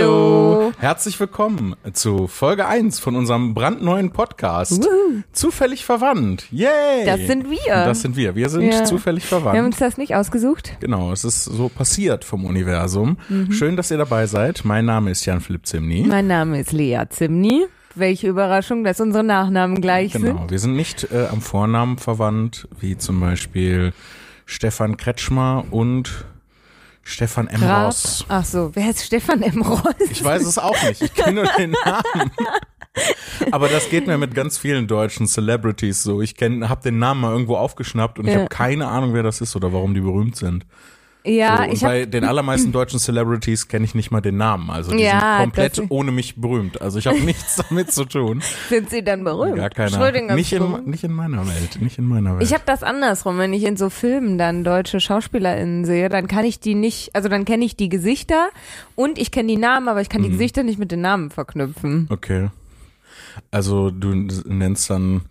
Hallo. Herzlich willkommen zu Folge 1 von unserem brandneuen Podcast. Wuhu. Zufällig verwandt. Yay! Das sind wir. Das sind wir. Wir sind Ja. zufällig verwandt. Wir haben uns das nicht ausgesucht. genau, es ist so passiert vom Universum. Mhm. Schön, dass ihr dabei seid. Mein Name ist Jan-Philipp Zimny. Mein Name ist Lea Zimni. Welche Überraschung, dass unsere Nachnamen gleich Genau, sind. wir sind nicht äh, am Vornamen verwandt, wie zum Beispiel Stefan Kretschmer und Stefan M. Grab. Ross. Ach so, wer ist Stefan M. Ross? Ich weiß es auch nicht. Ich kenne nur den Namen. Aber das geht mir mit ganz vielen deutschen Celebrities so. Ich habe den Namen mal irgendwo aufgeschnappt und ich Ja. habe keine Ahnung, wer das ist oder warum die berühmt sind. Ja, so, und ich bei den allermeisten deutschen Celebrities kenne ich nicht mal den Namen. Also die Ja, sind komplett ohne mich berühmt. Also ich habe nichts damit zu tun. sind sie dann berühmt. Gar keine Schrödinger nicht in, nicht in meiner Welt. Nicht in meiner Welt. Ich habe das andersrum, wenn ich in so Filmen dann deutsche SchauspielerInnen sehe, dann kann ich die nicht, also dann kenne ich die Gesichter und ich kenne die Namen, aber ich kann Mhm. die Gesichter nicht mit den Namen verknüpfen. Okay. Also du nennst dann,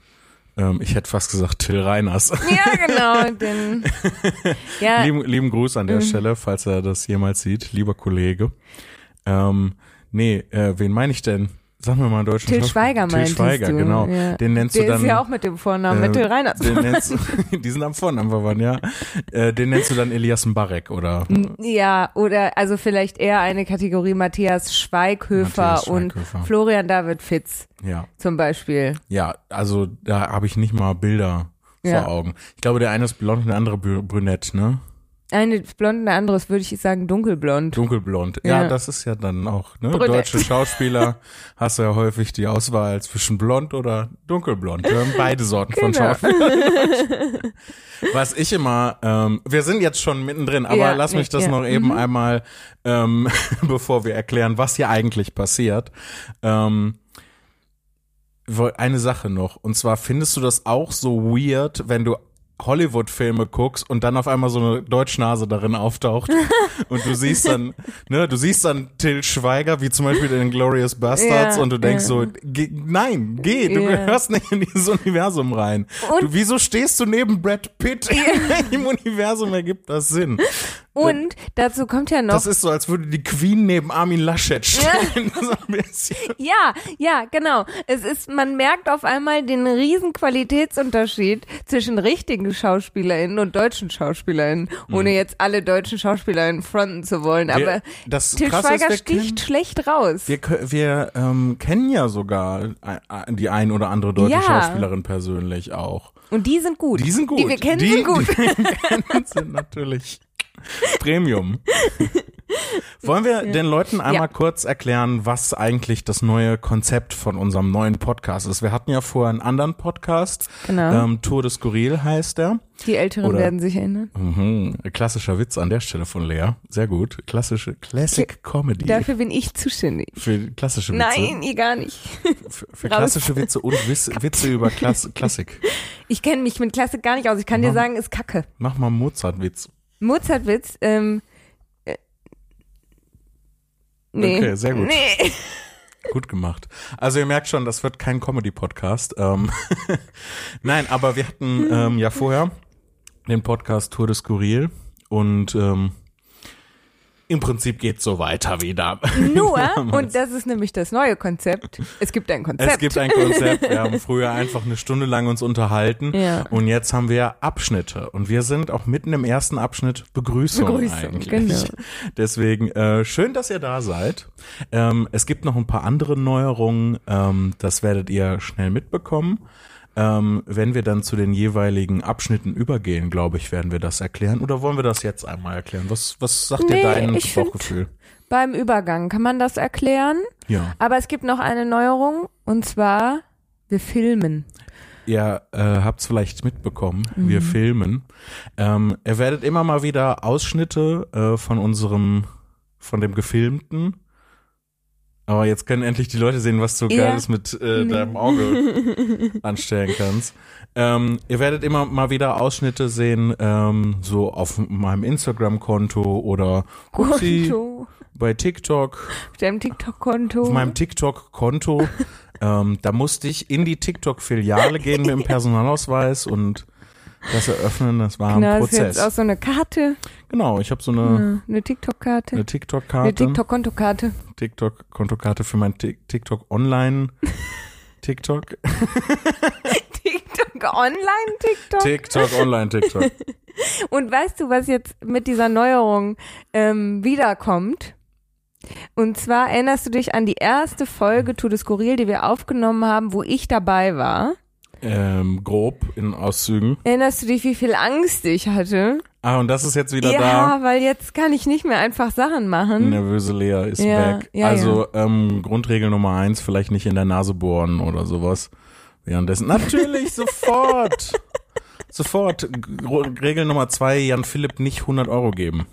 ähm, ich hätte fast gesagt Till Reiners. Ja, genau, den, ja, lieben, lieben Gruß an der Mhm. Stelle, falls er das jemals sieht, lieber Kollege. Ähm, nee, äh, wen meine ich denn? Sag mir mal einen deutschen Till. Schweiger Till meintest Schweiger, du, genau. ja. Den nennst der du dann. ist ja auch mit dem Vornamen, äh, mit Till Reiners. Den nennst, die sind am Vornamen verwandt, ja. Äh, den nennst du dann Elias Mbarek oder Ja, oder also vielleicht eher eine Kategorie Matthias Schweighöfer, Matthias und Schweighöfer. Florian David Fitz ja. zum Beispiel. Ja, also da habe ich nicht mal Bilder Ja. vor Augen. Ich glaube, der eine ist blond und der andere brü- brünett, ne? Eine ist blond, eine andere ist, würde ich sagen, dunkelblond. Dunkelblond. Ja, Ja. das ist ja dann auch, ne? Brünett. Deutsche Schauspieler hast du ja häufig die Auswahl zwischen blond oder dunkelblond. Wir haben beide Sorten von Genau. Schauspielern. Was ich immer, ähm, wir sind jetzt schon mittendrin, aber Ja, lass mich nee, das ja. noch eben einmal, ähm, bevor wir erklären, was hier eigentlich passiert. Ähm, eine Sache noch. Und zwar findest du das auch so weird, wenn du Hollywood-Filme guckst und dann auf einmal so eine Deutschnase darin auftaucht und du siehst dann, ne, du siehst dann Till Schweiger, wie zum Beispiel in Glorious Bastards Ja, und du denkst ja. so, geh, nein, geh, du Ja. gehörst nicht in dieses Universum rein. Du, wieso stehst du neben Brad Pitt? Im Universum ergibt das Sinn. Und dazu kommt ja noch, Das ist so, als würde die Queen neben Armin Laschet stehen. so ein bisschen. ja, ja, genau. Es ist, man merkt auf einmal den riesen Qualitätsunterschied zwischen richtigen SchauspielerInnen und deutschen SchauspielerInnen, ohne jetzt alle deutschen SchauspielerInnen fronten zu wollen. Mhm. Wir- Aber das Til ist, Schweiger wir sticht kennen- schlecht raus. Wir, wir ähm, kennen ja sogar äh, die ein oder andere deutsche Ja. Schauspielerin persönlich auch. Und die sind gut. Die sind gut. Die wir kennen, die, sind gut. Die wir kennen, sind natürlich Premium. Wollen wir den Leuten einmal Ja. kurz erklären, was eigentlich das neue Konzept von unserem neuen Podcast ist? Wir hatten ja vorher einen anderen Podcast, Genau. ähm, Tour de Skurril heißt der. Die Älteren Oder- werden sich erinnern. Mhm. Klassischer Witz an der Stelle von Lea. Sehr gut. Klassische Classic Comedy. Dafür bin ich zuständig. für klassische Witze. Nein, ihr gar nicht. Für, für klassische Witze und Witze, Witze über Klass, Klassik. Ich kenne mich mit Klassik gar nicht aus. Ich kann dir Mama. sagen, ist Kacke. Mach mal Mozart-Witz. Mozartwitz, ähm, äh, nee. Okay, sehr gut. Nee. Gut gemacht. Also ihr merkt schon, das wird kein Comedy-Podcast. Ähm, Nein, aber wir hatten ähm, ja vorher den Podcast Tour de Skurril und ähm, im Prinzip geht's so weiter wie da. Nur, und das ist nämlich das neue Konzept. Es gibt ein Konzept. Es gibt ein Konzept. Wir haben früher einfach eine Stunde lang uns unterhalten Ja. und jetzt haben wir Abschnitte und wir sind auch mitten im ersten Abschnitt Begrüßung, Begrüßung, eigentlich. genau. Deswegen äh, schön, dass ihr da seid. Ähm, es gibt noch ein paar andere Neuerungen. Ähm, das werdet ihr schnell mitbekommen. Ähm, wenn wir dann zu den jeweiligen Abschnitten übergehen, glaube ich, werden wir das erklären. Oder wollen wir das jetzt einmal erklären? Was, was sagt dir Nee, dein ich find- Bauchgefühl? Beim Übergang kann man das erklären. Ja. Aber es gibt noch eine Neuerung und zwar, wir filmen. Ihr äh, habt es vielleicht mitbekommen, Mhm. wir filmen. Ähm, ihr werdet immer mal wieder Ausschnitte äh, von unserem, von dem Gefilmten. Aber jetzt können endlich die Leute sehen, was du Ja. Geiles mit äh, deinem Auge anstellen kannst. Ähm, ihr werdet immer mal wieder Ausschnitte sehen, ähm, so auf meinem Instagram-Konto oder Upsi, Konto. bei TikTok Auf deinem TikTok-Konto. auf meinem TikTok-Konto. ähm, da musste ich in die TikTok-Filiale gehen mit dem Personalausweis und Das Eröffnen, das war ein Genau, das ist Prozess. jetzt auch so eine Karte, Genau, ich habe so eine, eine, eine TikTok-Karte, eine eine TikTok-Karte, TikTok-Kontokarte. TikTok-Kontokarte für mein Tik- TikTok Online. TikTok, TikTok online, TikTok. TikTok Online, TikTok. Und weißt du, was jetzt mit dieser Neuerung ähm, wiederkommt? Und zwar erinnerst du dich an die erste Folge Tour de Skurril, die wir aufgenommen haben, wo ich dabei war. Ähm, grob in Auszügen. Erinnerst du dich, wie viel Angst ich hatte? Ah, und das ist jetzt wieder ja, weil jetzt kann ich nicht mehr einfach Sachen da. machen. Nervöse Lea ist Ja, weg. ja, also Ähm, Grundregel Nummer eins, vielleicht nicht in der Nase bohren oder sowas. Währenddessen. Natürlich, sofort. Sofort. Regel Nummer zwei, Jan Philipp nicht 100 Euro geben.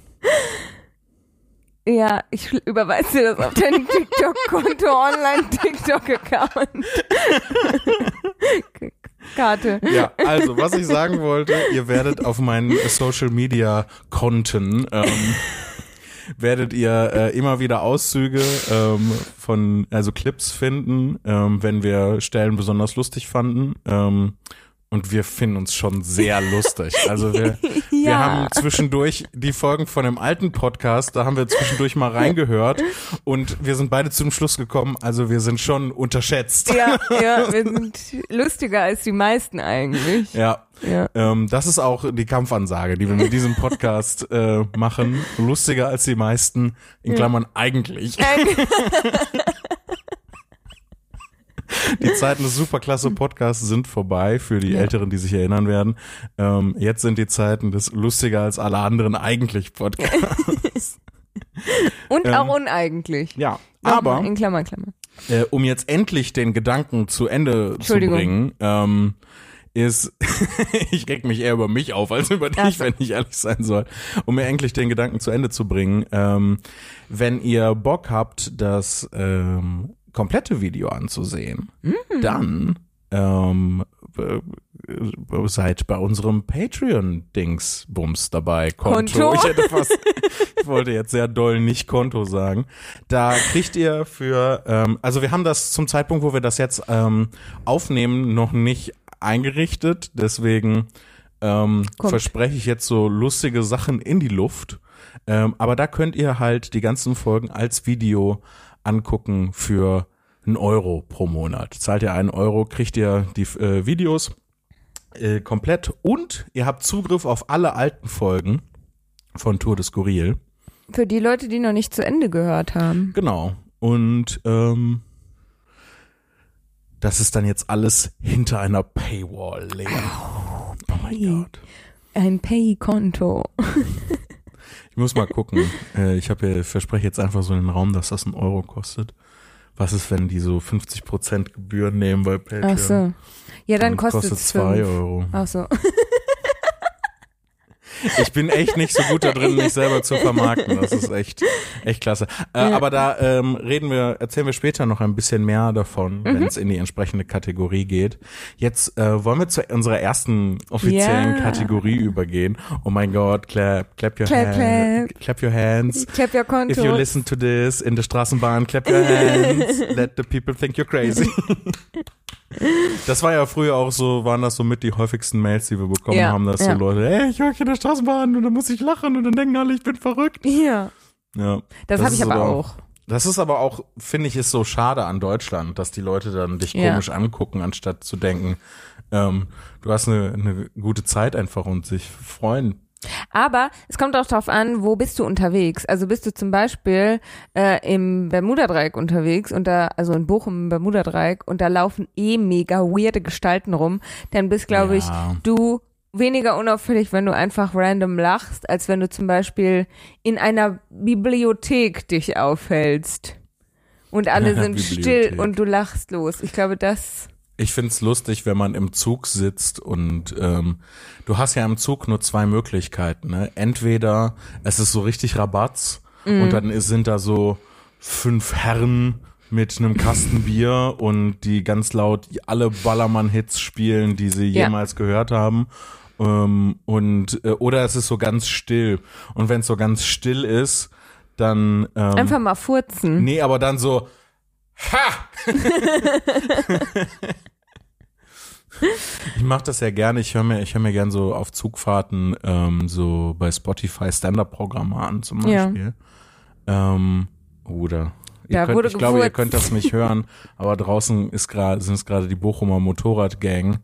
Ja, ich überweise dir das auf dein TikTok-Konto, Online-TikTok-Account. Karte. Ja, also was ich sagen wollte, ihr werdet auf meinen Social Media Konten ähm, werdet ihr äh, immer wieder Auszüge ähm, von also Clips finden, ähm, wenn wir Stellen besonders lustig fanden. Ähm, und wir finden uns schon sehr lustig. Also wir, wir Ja. haben zwischendurch die Folgen von dem alten Podcast, da haben wir zwischendurch mal reingehört und wir sind beide zum Schluss gekommen, also wir sind schon unterschätzt. Ja, ja, wir sind lustiger als die meisten eigentlich. Ja, Ja. Ähm, das ist auch die Kampfansage, die wir mit diesem Podcast äh, machen. Lustiger als die meisten, in Klammern eigentlich. Die Zeiten des superklasse Podcasts sind vorbei für die Ja. Älteren, die sich erinnern werden. Ähm, jetzt sind die Zeiten des lustiger als alle anderen eigentlich Podcasts. Und Ähm, auch uneigentlich. Ja, aber In Klammer, Klammer. äh, um jetzt endlich den Gedanken zu Ende zu bringen, ähm, ist, ich reg mich eher über mich auf als über dich, Ach so. wenn ich ehrlich sein soll, um mir endlich den Gedanken zu Ende zu bringen. Ähm, wenn ihr Bock habt, das ähm, komplette Video anzusehen, Mhm. dann ähm, äh, äh, seid bei unserem Patreon-Dings-Bums dabei. Konto. Konto? Ich hätte fast, ich wollte jetzt sehr doll nicht Konto sagen. Da kriegt ihr für, ähm, also wir haben das zum Zeitpunkt, wo wir das jetzt ähm, aufnehmen, noch nicht eingerichtet. Deswegen ähm, verspreche ich jetzt so lustige Sachen in die Luft. Ähm, aber da könnt ihr halt die ganzen Folgen als Video angucken für einen Euro pro Monat. Zahlt ihr einen Euro, kriegt ihr die äh, Videos äh, komplett und ihr habt Zugriff auf alle alten Folgen von Tour de Skurril. Für die Leute, die noch nicht zu Ende gehört haben. Genau. Und ähm, das ist dann jetzt alles hinter einer Paywall, Lea. Oh mein Gott. Ein Pay-Konto. Ich muss mal gucken. Äh, ich habe ja, verspreche jetzt einfach so in den Raum, dass das einen Euro kostet. Was ist, wenn die so 50% Gebühren nehmen bei Patreon? Ach so. Ja, dann, kostet kostet es zwei fünf. Euro. Ach so. Ich bin echt nicht so gut da drin, mich selber zu vermarkten. Das ist echt, echt klasse. Äh, Ja. Aber da ähm, reden wir, erzählen wir später noch ein bisschen mehr davon, wenn Mhm. es in die entsprechende Kategorie geht. Jetzt äh, wollen wir zu unserer ersten offiziellen Ja. Kategorie übergehen. Oh mein Gott, clap, clap your Clap, hands, clap your hands. Clap your Konto. If you listen to this in der Straßenbahn, clap your hands. Let the people think you're crazy. Das war ja früher auch so, waren das so mit die häufigsten Mails, die wir bekommen Ja, haben, dass ja. so Leute, ey, ich höre in der Straßenbahn und dann muss ich lachen und dann denken alle, ich bin verrückt. Ja, Ja. das, Das habe ich aber- auch. Das ist aber auch, finde ich, ist so schade an Deutschland, dass die Leute dann dich Ja. komisch angucken, anstatt zu denken, ähm, du hast eine, eine gute Zeit einfach und sich freuen. Aber es kommt auch darauf an, wo bist du unterwegs. Also bist du zum Beispiel äh, im Bermuda-Dreieck unterwegs und da, also in Bochum im Bermuda-Dreieck und da laufen eh mega weirde Gestalten rum, dann bist, glaube ich, Ja. du weniger unauffällig, wenn du einfach random lachst, als wenn du zum Beispiel in einer Bibliothek dich aufhältst. Und alle sind still und du lachst los. Ich glaube, das. Ich find's lustig, wenn man im Zug sitzt und ähm, du hast ja im Zug nur zwei Möglichkeiten. Ne? Entweder es ist so richtig Rabatz und dann ist, sind da so fünf Herren mit einem Kasten Bier und die ganz laut alle Ballermann-Hits spielen, die sie jemals gehört haben. Ähm, und äh, oder es ist so ganz still. Und wenn es so ganz still ist, dann ähm, Einfach mal furzen. Nee, aber dann so, ha! Ich mache das ja gerne. Ich höre mir, ich höre mir gerne so auf Zugfahrten ähm, so bei Spotify Stand-up-Programme an zum Ja. Beispiel. Ähm, oder ihr Da könnt, wurde ich glaube, ihr könnt das nicht hören, aber draußen ist gerade sind es gerade die Bochumer Motorradgang,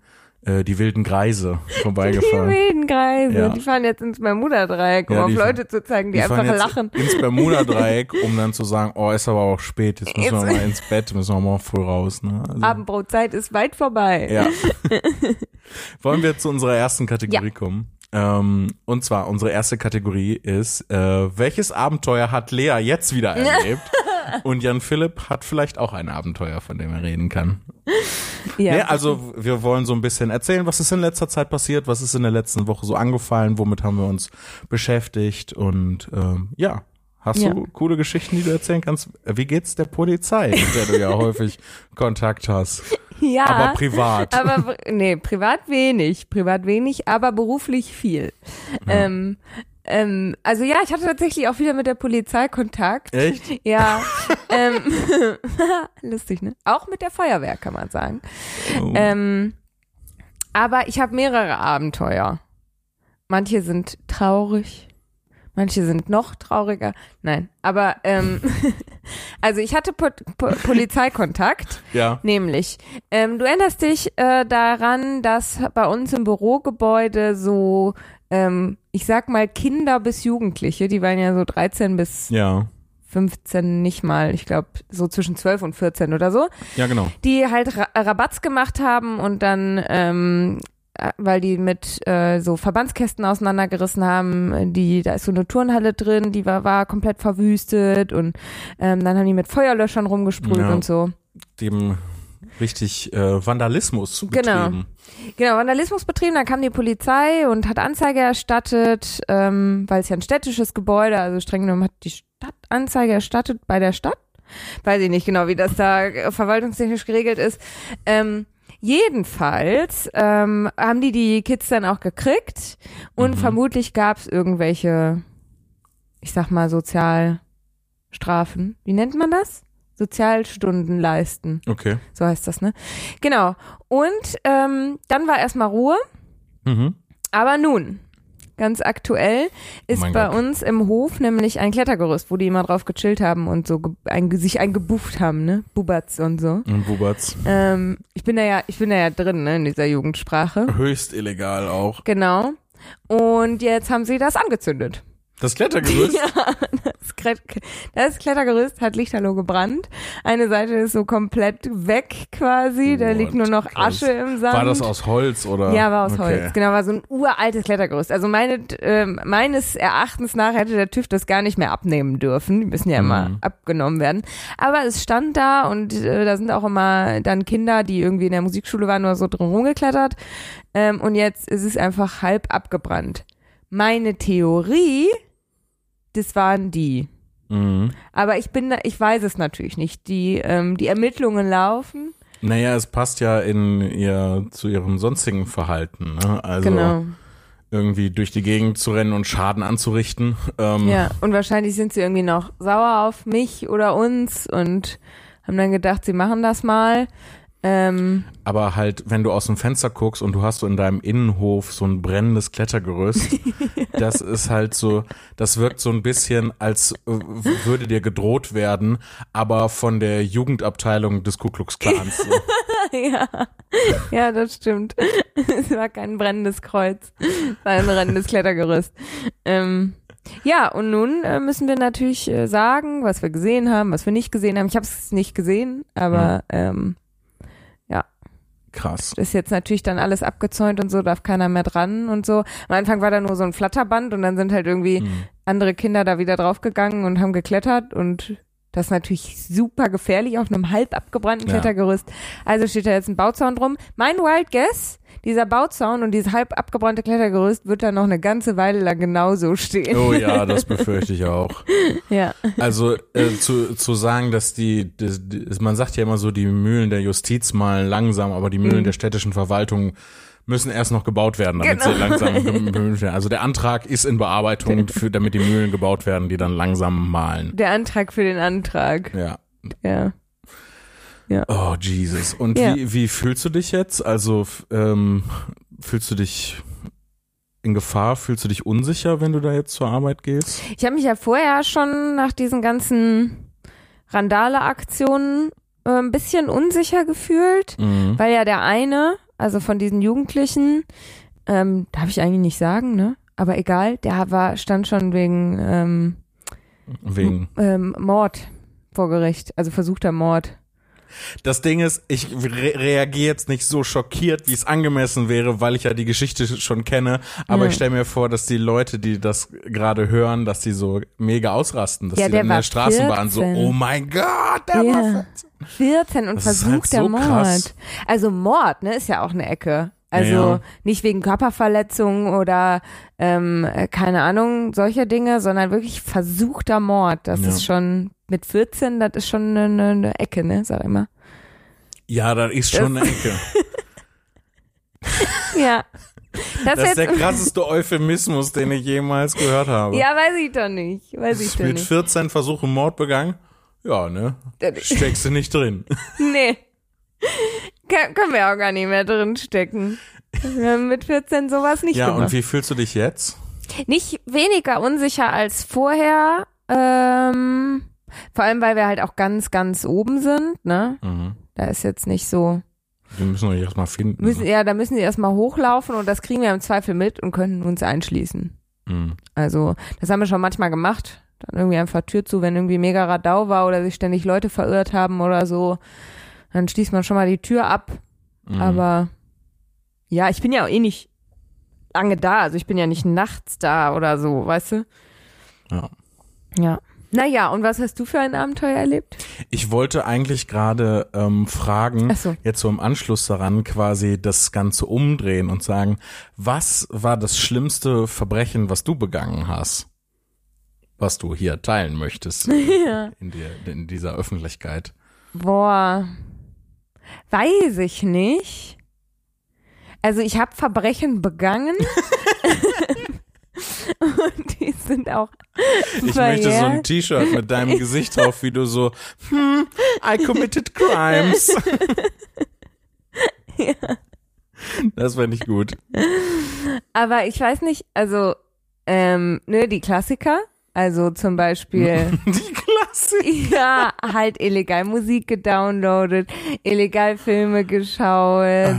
äh, die wilden Greise Die vorbeigefahren. wilden Kreise, Ja. die fahren jetzt ins Bermuda-Dreieck, um Ja, auf die Leute zu zeigen, die, fahren einfach lachen. ins Bermuda-Dreieck, um dann zu sagen, oh, ist aber auch spät, jetzt müssen wir Jetzt- mal ins Bett, müssen wir mal früh raus. Ne? Also, Abendbrotzeit ist weit vorbei. Ja. Wollen wir zu unserer ersten Kategorie Ja. kommen? Ähm, und zwar, unsere erste Kategorie ist, äh, welches Abenteuer hat Lea jetzt wieder erlebt? und Jan Philipp hat vielleicht auch ein Abenteuer, von dem er reden kann. Ja. Nee, also wir wollen so ein bisschen erzählen, was ist in letzter Zeit passiert, was ist in der letzten Woche so angefallen, womit haben wir uns beschäftigt und ähm, ja. Hast Ja. du coole Geschichten, die du erzählen kannst? Wie geht's der Polizei, mit der du ja häufig Kontakt hast? ja. Aber privat. Aber nee, privat wenig, privat wenig, aber beruflich viel. Ähm, ähm, also ja, ich hatte tatsächlich auch wieder mit der Polizei Kontakt. Echt? Ja, ähm, lustig, ne? Auch mit der Feuerwehr kann man sagen. Oh. Ähm, aber ich habe mehrere Abenteuer. Manche sind traurig, manche sind noch trauriger. Nein, aber ähm, also ich hatte po po Polizeikontakt. ja. Nämlich, ähm, du erinnerst dich äh, daran, dass bei uns im Bürogebäude so, ähm, ich sag mal, Kinder bis Jugendliche, die waren ja so 13 bis Ja. 15 nicht mal, ich glaube so zwischen 12 und 14 oder so, Ja, genau. die halt Ra Rabatz gemacht haben und dann, ähm, äh, weil die mit äh, so Verbandskästen auseinandergerissen haben, die, da ist so eine Turnhalle drin, die war, war komplett verwüstet und ähm, dann haben die mit Feuerlöschern rumgesprüht Ja. und so. Dem richtig äh, Vandalismus Genau. betrieben. Genau, Vandalismus betrieben, dann kam die Polizei und hat Anzeige erstattet, ähm, weil es ja ein städtisches Gebäude, also streng genommen hat die Stadt Anzeige erstattet bei der Stadt. Weiß ich nicht genau, wie das da verwaltungstechnisch geregelt ist. Ähm, jedenfalls ähm, haben die die Kids dann auch gekriegt und Mhm. vermutlich gab es irgendwelche, ich sag mal, Sozialstrafen. Wie nennt man das? Sozialstunden leisten. Okay. So heißt das, ne? Genau. Und ähm, dann war erstmal Ruhe. Mhm. Aber nun, ganz aktuell ist mein bei Gott. uns im Hof nämlich ein Klettergerüst, wo die immer drauf gechillt haben und so ein, sich eingebufft haben, ne? Bubatz und so. Und Bubatz. Ähm, ich bin da ja, ich bin da ja drin, ne, in dieser Jugendsprache. Höchst illegal auch. Genau. Und jetzt haben sie das angezündet. Das Klettergerüst? Das, Klet- das Klettergerüst hat lichterloh gebrannt. Eine Seite ist so komplett weg quasi. Da What? liegt nur noch. Asche im Sand. War das aus Holz oder? Ja, war aus okay. Holz. Genau, war so ein uraltes Klettergerüst. Also meine, ähm, meines Erachtens nach hätte der TÜV das gar nicht mehr abnehmen dürfen. Die müssen ja immer Mhm. abgenommen werden. Aber es stand da und äh, da sind auch immer dann Kinder, die irgendwie in der Musikschule waren oder so drin rumgeklettert. Ähm, und jetzt ist es einfach halb abgebrannt. Meine Theorie, das waren die. Mhm. Aber ich bin da, ich weiß es natürlich nicht. Die, ähm, die Ermittlungen laufen. Naja, es passt ja in ihr zu ihrem sonstigen Verhalten. Ne? Also genau. irgendwie durch die Gegend zu rennen und Schaden anzurichten. Ähm, Ja, und wahrscheinlich sind sie irgendwie noch sauer auf mich oder uns und haben dann gedacht, sie machen das mal. Ähm, Aber halt, wenn du aus dem Fenster guckst und du hast so in deinem Innenhof so ein brennendes Klettergerüst, das ist halt so, das wirkt so ein bisschen, als äh, würde dir gedroht werden, aber von der Jugendabteilung des Ku Klux Klans. So. ja. ja, das stimmt. es war kein brennendes Kreuz, es war ein brennendes Klettergerüst. Ähm, ja, und nun äh, müssen wir natürlich äh, sagen, was wir gesehen haben, was wir nicht gesehen haben. Ich habe es nicht gesehen, aber ähm, Krass. ist jetzt natürlich dann alles abgezäunt und so, darf keiner mehr dran und so. Am Anfang war da nur so ein Flatterband und dann sind halt irgendwie Hm. andere Kinder da wieder draufgegangen und haben geklettert und das ist natürlich super gefährlich auf einem halb abgebrannten Ja. Klettergerüst. Also steht da jetzt ein Bauzaun drum. Mein Wild Guess, dieser Bauzaun und dieses halb abgebrannte Klettergerüst wird da noch eine ganze Weile lang genauso stehen. Oh ja, das befürchte ich auch. Ja. Also äh, zu, zu sagen, dass die, das, man sagt ja immer so, die Mühlen der Justiz malen langsam, aber die Mühlen Mhm. der städtischen Verwaltung müssen erst noch gebaut werden, damit Genau. sie langsam. Also der Antrag ist in Bearbeitung, für, damit die Mühlen gebaut werden, die dann langsam malen. Der Antrag für den Antrag. Ja. Ja. Ja. Oh, Jesus. Und Ja. wie, wie fühlst du dich jetzt? Also, ähm, fühlst du dich in Gefahr? Fühlst du dich unsicher, wenn du da jetzt zur Arbeit gehst? Ich habe mich ja vorher schon nach diesen ganzen Randale-Aktionen äh, ein bisschen unsicher gefühlt, Mhm. weil ja der eine, also von diesen Jugendlichen, ähm, darf ich eigentlich nicht sagen, ne? Aber egal, der war, stand schon wegen ähm, Wegen. ähm, Mord vor Gericht, also versuchter Mord. Das Ding ist, ich re reagiere jetzt nicht so schockiert, wie es angemessen wäre, weil ich ja die Geschichte schon kenne. Aber Ja. ich stelle mir vor, dass die Leute, die das gerade hören, dass die so mega ausrasten, dass Ja, die dann in der war Straßenbahn so, 14. oh mein Gott, der war Ja. 14. 14 und Das ist halt versuchter so Mord. krass. Also Mord, ne, ist ja auch eine Ecke. Also Ja, ja. nicht wegen Körperverletzung oder ähm, äh, keine Ahnung, solcher Dinge, sondern wirklich versuchter Mord. Das Ja. ist schon mit 14, das ist schon eine, eine Ecke, ne, sag ich immer. Ja, das ist schon eine Ecke. Ja. Das, Das ist der krasseste Euphemismus, den ich jemals gehört habe. ja, weiß ich doch nicht. Weiß ich doch Mit nicht. 14 Versuche Mord begangen? Ja, ne? Steckst du nicht drin. Nee. Kann, können wir auch gar nicht mehr drin stecken. Wir haben mit 14 sowas nicht Ja, gemacht. und wie fühlst du dich jetzt? nicht weniger unsicher als vorher. Ähm, vor allem, weil wir halt auch ganz, ganz oben sind. Ne? Mhm. Da ist jetzt nicht so. Wir müssen euch erstmal finden. Müssen, ja, da müssen sie erstmal hochlaufen und das kriegen wir im Zweifel mit und können uns einschließen. Mhm. Also, das haben wir schon manchmal gemacht. Dann irgendwie einfach Tür zu, wenn irgendwie mega Radau war oder sich ständig Leute verirrt haben oder so. Dann schließt man schon mal die Tür ab. Mhm. Aber ja, ich bin ja auch eh nicht lange da. Also ich bin ja nicht nachts da oder so, weißt du? Ja. Ja. Naja, und was hast du für ein Abenteuer erlebt? Ich wollte eigentlich gerade ähm, fragen, so. jetzt so im Anschluss daran quasi das Ganze umdrehen und sagen, was war das schlimmste Verbrechen, was du begangen hast? Was du hier teilen möchtest Ja. in, dir, in dieser Öffentlichkeit. Boah. Weiß ich nicht. Also ich habe Verbrechen begangen. und die sind auch Ich möchte so verjährt. ein T-Shirt mit deinem Gesicht drauf, wie du so, hm, I committed crimes. Das fände ich gut. Aber ich weiß nicht, also, ähm, ne, die Klassiker. Also zum Beispiel, Die Klasse. ja, halt illegal Musik gedownloadet, illegal Filme geschaut.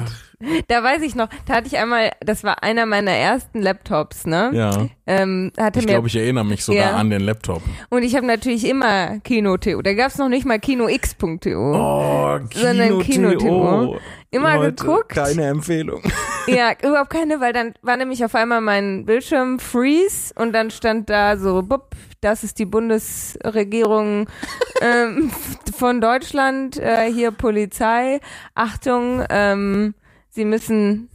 Da weiß ich noch, da hatte ich einmal, das war einer meiner ersten Laptops, ne? Ja, Ähm, hatte ich glaube, ich erinnere mich sogar Ja. an den Laptop. und ich habe natürlich immer Kino.to. Da gab's noch nicht mal kinox.to. Oh, Sondern Kino.to. Immer Leute, geguckt. Keine Empfehlung. Ja, überhaupt keine, weil dann war nämlich auf einmal mein Bildschirm freeze und dann stand da so, bupp, das ist die Bundesregierung ähm, von Deutschland, äh, hier Polizei, Achtung, ähm, Sie müssen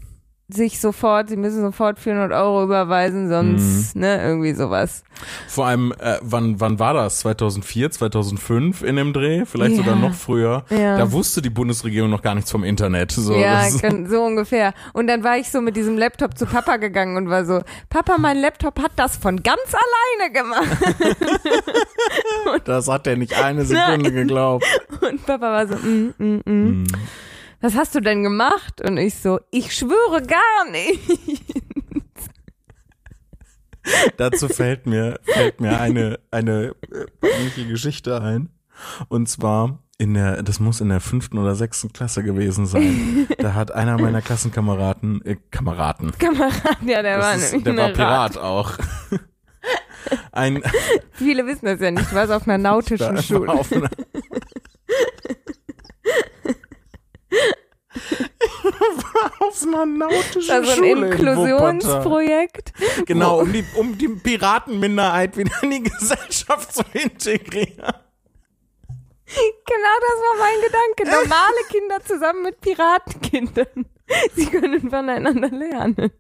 sich sofort, Sie müssen sofort 400 Euro überweisen, sonst, ne, irgendwie sowas. Vor allem, äh, wann, wann war das? 2004, 2005 in dem Dreh? Vielleicht sogar Ja. noch früher. Ja. Da wusste die Bundesregierung noch gar nichts vom Internet. So, ja, gan- so ungefähr. Und dann war ich so mit diesem Laptop zu Papa gegangen und war so, Papa, mein Laptop hat das von ganz alleine gemacht. das hat er nicht eine Sekunde geglaubt. Und Papa war so, mm, mm, mm. Was hast du denn gemacht? Und ich so, ich schwöre gar nicht. Dazu fällt mir, fällt mir eine, eine äh, peinliche Geschichte ein. Und zwar in der, das muss in der fünften oder sechsten Klasse gewesen sein. Da hat einer meiner Klassenkameraden, äh, Kameraden, Kamerad, ja, der war ist, der war eine Rat. Pirat auch. Ein, Viele wissen das ja nicht. Warst auf einer nautischen Schule. auf einer, war auf einer nautischen Also ein Schule in. Inklusionsprojekt. Genau, um die, um die Piratenminderheit wieder in die Gesellschaft zu integrieren. Genau das war mein Gedanke. Normale Kinder zusammen mit Piratenkindern. Sie können voneinander lernen.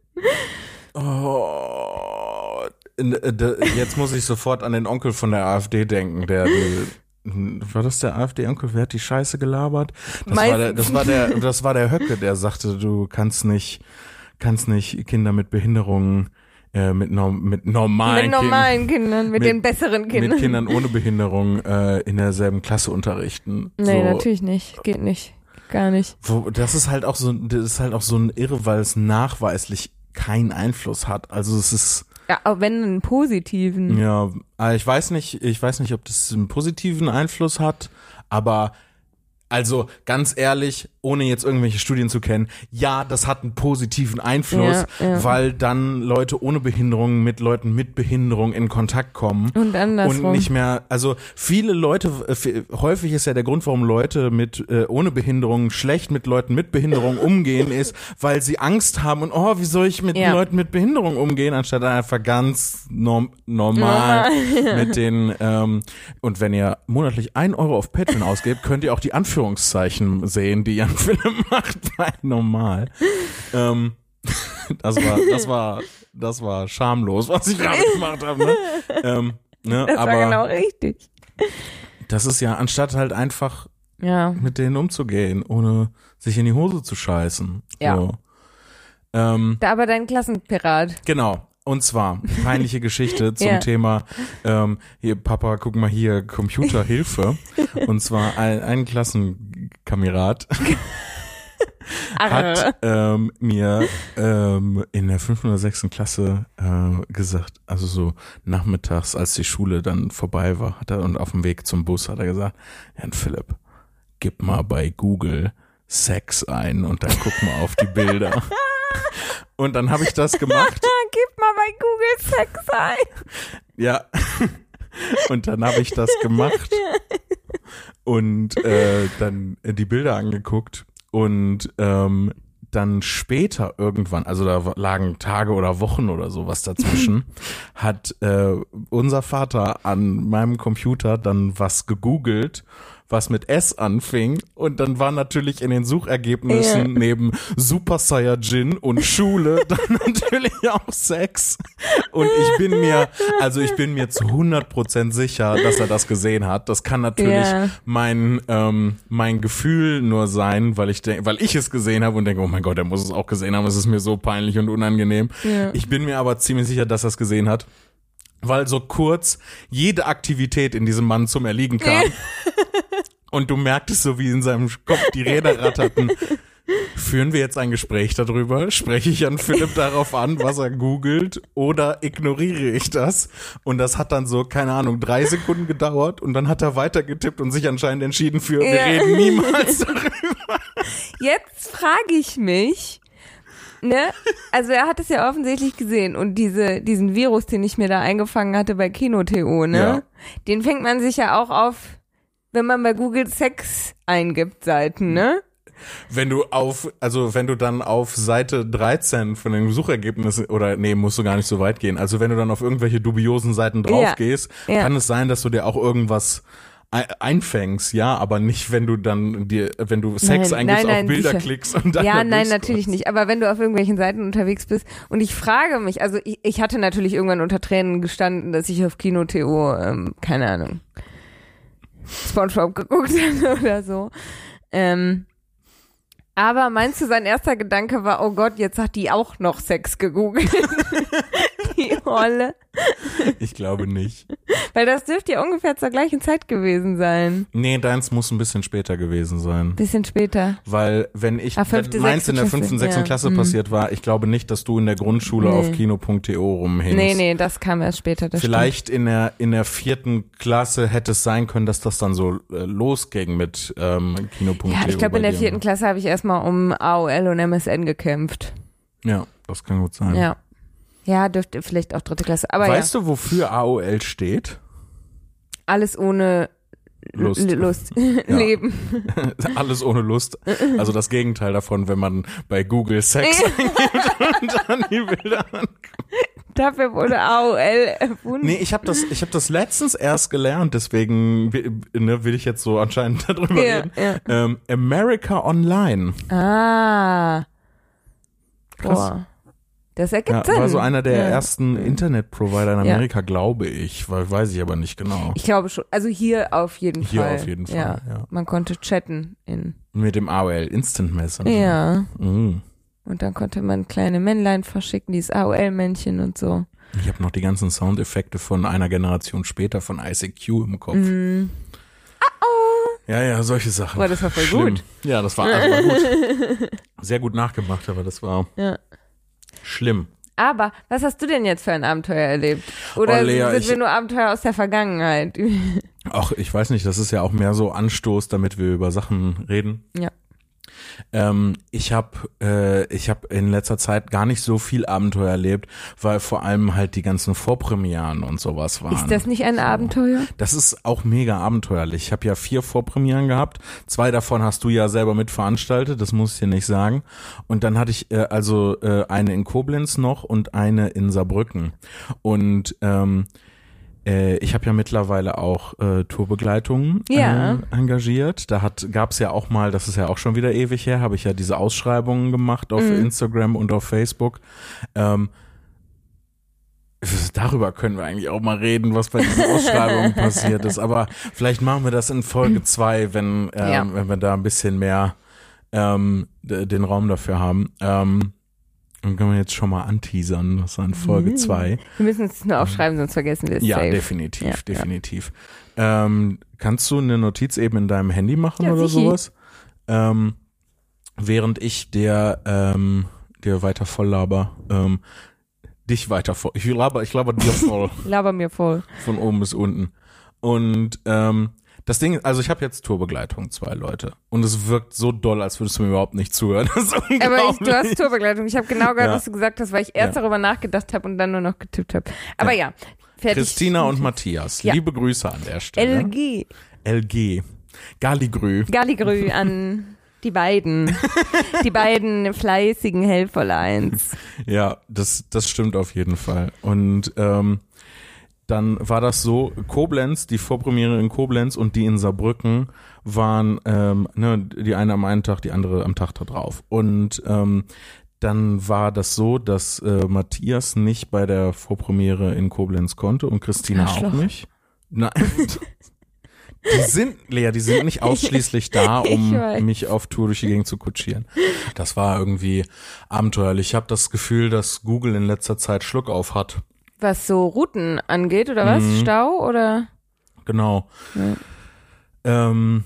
Oh, äh, jetzt muss ich sofort an den Onkel von der AfD denken, der die, war das der AfD-Onkel? Wer hat die Scheiße gelabert? Das war, der, das war der, das war der Höcke, der sagte, du kannst nicht, kannst nicht Kinder mit Behinderungen äh, mit, norm mit normalen, Mit normalen Kindern, mit, Mit- den besseren Kindern, mit Kindern ohne Behinderung äh, in derselben Klasse unterrichten. Nee, so, natürlich nicht. Geht nicht. Gar nicht. Wo, das ist halt auch so, das ist halt auch so ein Irre, weil es nachweislich keinen Einfluss hat. Also es ist Ja, auch wenn einen positiven. Ja, äh, ich weiß nicht, ich weiß nicht, ob das einen positiven Einfluss hat, aber also ganz ehrlich, ohne jetzt irgendwelche Studien zu kennen, ja, das hat einen positiven Einfluss, Ja, ja. weil dann Leute ohne Behinderung mit Leuten mit Behinderung in Kontakt kommen. Und andersrum. Und nicht mehr, also viele Leute, äh, häufig ist ja der Grund, warum Leute mit äh, ohne Behinderung schlecht mit Leuten mit Behinderung umgehen, ist, weil sie Angst haben und oh, wie soll ich mit Ja. Leuten mit Behinderung umgehen, anstatt einfach ganz norm normal mit den ähm, und wenn ihr monatlich ein Euro auf Patreon ausgebt, könnt ihr auch die Anführungszeichen sehen, die Jan Philipp macht bei normal. Ähm, das war, das war, das war schamlos, was ich gerade gemacht habe. Ne? Ähm, ne? das Aber war genau richtig. das ist ja, anstatt halt einfach Ja. mit denen umzugehen, ohne sich in die Hose zu scheißen. Ja. So. Ähm, Da aber dein Klassenpirat. genau. Und zwar peinliche Geschichte zum Ja. Thema ähm, hier Papa, guck mal hier Computerhilfe. Und zwar ein, ein Klassenkamerad hat ähm, mir ähm, in der fünften oder sechsten Klasse äh, gesagt, also so nachmittags, als die Schule dann vorbei war, hat er und auf dem Weg zum Bus hat er gesagt, Herrn Philipp, gib mal bei Google Sex ein und dann guck mal auf die Bilder. Und dann habe ich das gemacht. Gib mal bei Google Sex ein. Ja. Und dann habe ich das gemacht und äh, dann die Bilder angeguckt und ähm, dann später irgendwann, also da lagen Tage oder Wochen oder sowas dazwischen, hat äh, unser Vater an meinem Computer dann was gegoogelt, was mit S anfing und dann war natürlich in den Suchergebnissen Ja. neben Super Saiyajin und Schule dann natürlich auch Sex und ich bin mir, also ich bin mir zu 100% sicher, dass er das gesehen hat. Das kann natürlich Ja. mein ähm, mein Gefühl nur sein, weil ich denke, weil ich es gesehen habe und denke, oh mein Gott, er muss es auch gesehen haben. Es ist mir so peinlich und unangenehm. Ja. Ich bin mir aber ziemlich sicher, dass er es gesehen hat, weil so kurz jede Aktivität in diesem Mann zum Erliegen kam. und du merktest so, wie in seinem Kopf die Räder ratterten. Führen wir jetzt ein Gespräch darüber? Spreche ich an Philipp darauf an, was er googelt, oder ignoriere ich das? Und das hat dann so, keine Ahnung, drei Sekunden gedauert und dann hat er weitergetippt und sich anscheinend entschieden für, wir Ja. reden niemals darüber. Jetzt frage ich mich, ne? Also er hat es ja offensichtlich gesehen und diese, diesen Virus, den ich mir da eingefangen hatte bei Kino.to, ne? Ja. Den fängt man sich ja auch auf, wenn man bei Google Sex eingibt, Seiten, ne? Wenn du auf, also wenn du dann auf Seite 13 von den Suchergebnissen, oder nee, musst du gar nicht so weit gehen. Also wenn du dann auf irgendwelche dubiosen Seiten drauf Ja. gehst, Ja. kann es sein, dass du dir auch irgendwas einfängst, ja, aber nicht, wenn du dann dir, wenn du Sex Nein, eingibst, nein, nein, auf Bilder sicher. klickst und dann Ja, nein, natürlich nicht. Aber wenn du auf irgendwelchen Seiten unterwegs bist und ich frage mich, also ich, ich hatte natürlich irgendwann unter Tränen gestanden, dass ich auf Kino.to, ähm, keine Ahnung, Spongebob geguckt habe oder so. Ähm, aber meinst du, sein erster Gedanke war, oh Gott, jetzt hat die auch noch Sex gegoogelt? die Olle. Ich glaube nicht. Weil das dürfte ja ungefähr zur gleichen Zeit gewesen sein. Nee, deins muss ein bisschen später gewesen sein. Bisschen später. Weil wenn ich, Ah, fünfte, wenn meins in der fünften, sechsten ja. Klasse Mhm. passiert war, ich glaube nicht, dass du in der Grundschule Nee. auf kino.to rumhängst. Nee, nee, das kam erst später. Vielleicht in der in der vierten Klasse hätte es sein können, dass das dann so äh, losging mit ähm, Kino.de. Ja, ich glaube, in der vierten Klasse habe ich erstmal um AOL und MSN gekämpft. Ja, das kann gut sein. Ja. Ja, dürfte vielleicht auch dritte Klasse. Aber weißt ja, du, wofür AOL steht? alles ohne Lust. L Lust. Leben. Alles ohne Lust. Also das Gegenteil davon, wenn man bei Google Sex eingibt und dann die Bilder an. Dafür wurde AOL erfunden. Nee, ich habe das, ich habe das letztens erst gelernt, deswegen ne, will ich jetzt so anscheinend darüber Ja, reden. ja. Ähm, America Online. Ah. Krass. Boah. Das ergibt Ja, Sinn. war so einer der ja. ersten Internetprovider in Ja. Amerika, glaube ich, weil weiß ich aber nicht genau. Ich glaube schon. Also hier auf jeden Hier Fall. auf jeden Fall, Ja. ja. Man konnte chatten in. Mit dem AOL Instant Messenger. Ja. Mhm. Und dann konnte man kleine Männlein verschicken, dieses AOL-Männchen und so. Ich habe noch die ganzen Soundeffekte von einer Generation später von ICQ im Kopf. Mhm. Ja, ja, solche Sachen. Boah, das war voll Schlimm. gut. Ja, das war, das war gut. Sehr gut nachgemacht, aber das war Ja. Schlimm. Aber was hast du denn jetzt für ein Abenteuer erlebt? Oder Oh, Lea, sind ich- wir nur Abenteuer aus der Vergangenheit? Ach, ich weiß nicht, das ist ja auch mehr so Anstoß, damit wir über Sachen reden. Ja. Ähm, ich habe äh, ich habe in letzter Zeit gar nicht so viel Abenteuer erlebt, weil vor allem halt die ganzen Vorpremieren und sowas waren. Ist das nicht ein Abenteuer? Das ist auch mega abenteuerlich. Ich habe ja vier Vorpremieren gehabt. Zwei davon hast du ja selber mit veranstaltet, das muss ich dir nicht sagen. Und dann hatte ich äh, also äh, eine in Koblenz noch und eine in Saarbrücken. Und ähm, äh, ich habe ja mittlerweile auch äh, Tourbegleitungen Ja. äh, engagiert. Da hat gab's ja auch mal, das ist ja auch schon wieder ewig her, habe ich ja diese Ausschreibungen gemacht auf Mhm. Instagram und auf Facebook. Ähm, Darüber können wir eigentlich auch mal reden, was bei diesen Ausschreibungen passiert ist. Aber vielleicht machen wir das in Folge zwei, wenn, ähm, Ja. wenn wir da ein bisschen mehr ähm, den Raum dafür haben. Ähm, dann können wir jetzt schon mal anteasern, das war in Folge Mhm. zwei. Wir müssen es nur aufschreiben, sonst vergessen wir es Ja, safe. definitiv, Ja, ja. definitiv. Ähm, kannst du eine Notiz eben in deinem Handy machen Ja, oder sichi. sowas? Ähm, während ich der, ähm, dir weiter voll laber, ähm, dich weiter voll, ich laber, ich laber dir voll, Laber mir voll. von oben bis unten. Und ähm, das Ding, also ich habe jetzt Tourbegleitung, zwei Leute. Und es wirkt so doll, als würdest du mir überhaupt nicht zuhören. Aber ich, du hast Tourbegleitung. Ich habe genau gehört, Ja. was du gesagt hast, weil ich erst Ja. darüber nachgedacht habe und dann nur noch getippt habe. Aber ja, fertig. Christina und Matthias, liebe Grüße an der Stelle. LG. LG. Galligrü. Galligrü an die beiden. die beiden fleißigen Helferleins. Ja, das, das stimmt auf jeden Fall. Und ähm, dann war das so, Koblenz, die Vorpremiere in Koblenz und die in Saarbrücken waren, ähm, ne, die eine am einen Tag, die andere am Tag da drauf. Und ähm, dann war das so, dass äh, Matthias nicht bei der Vorpremiere in Koblenz konnte und Christina Arschloch. auch nicht. Nein. Die sind, Lea, die sind nicht ausschließlich da, um mich auf Tour durch die Gegend zu kutschieren. Das war irgendwie abenteuerlich. Ich habe das Gefühl, dass Google in letzter Zeit Schluck auf hat. Was so Routen angeht, oder was? Mhm. Stau oder? Genau. Ja. Ähm,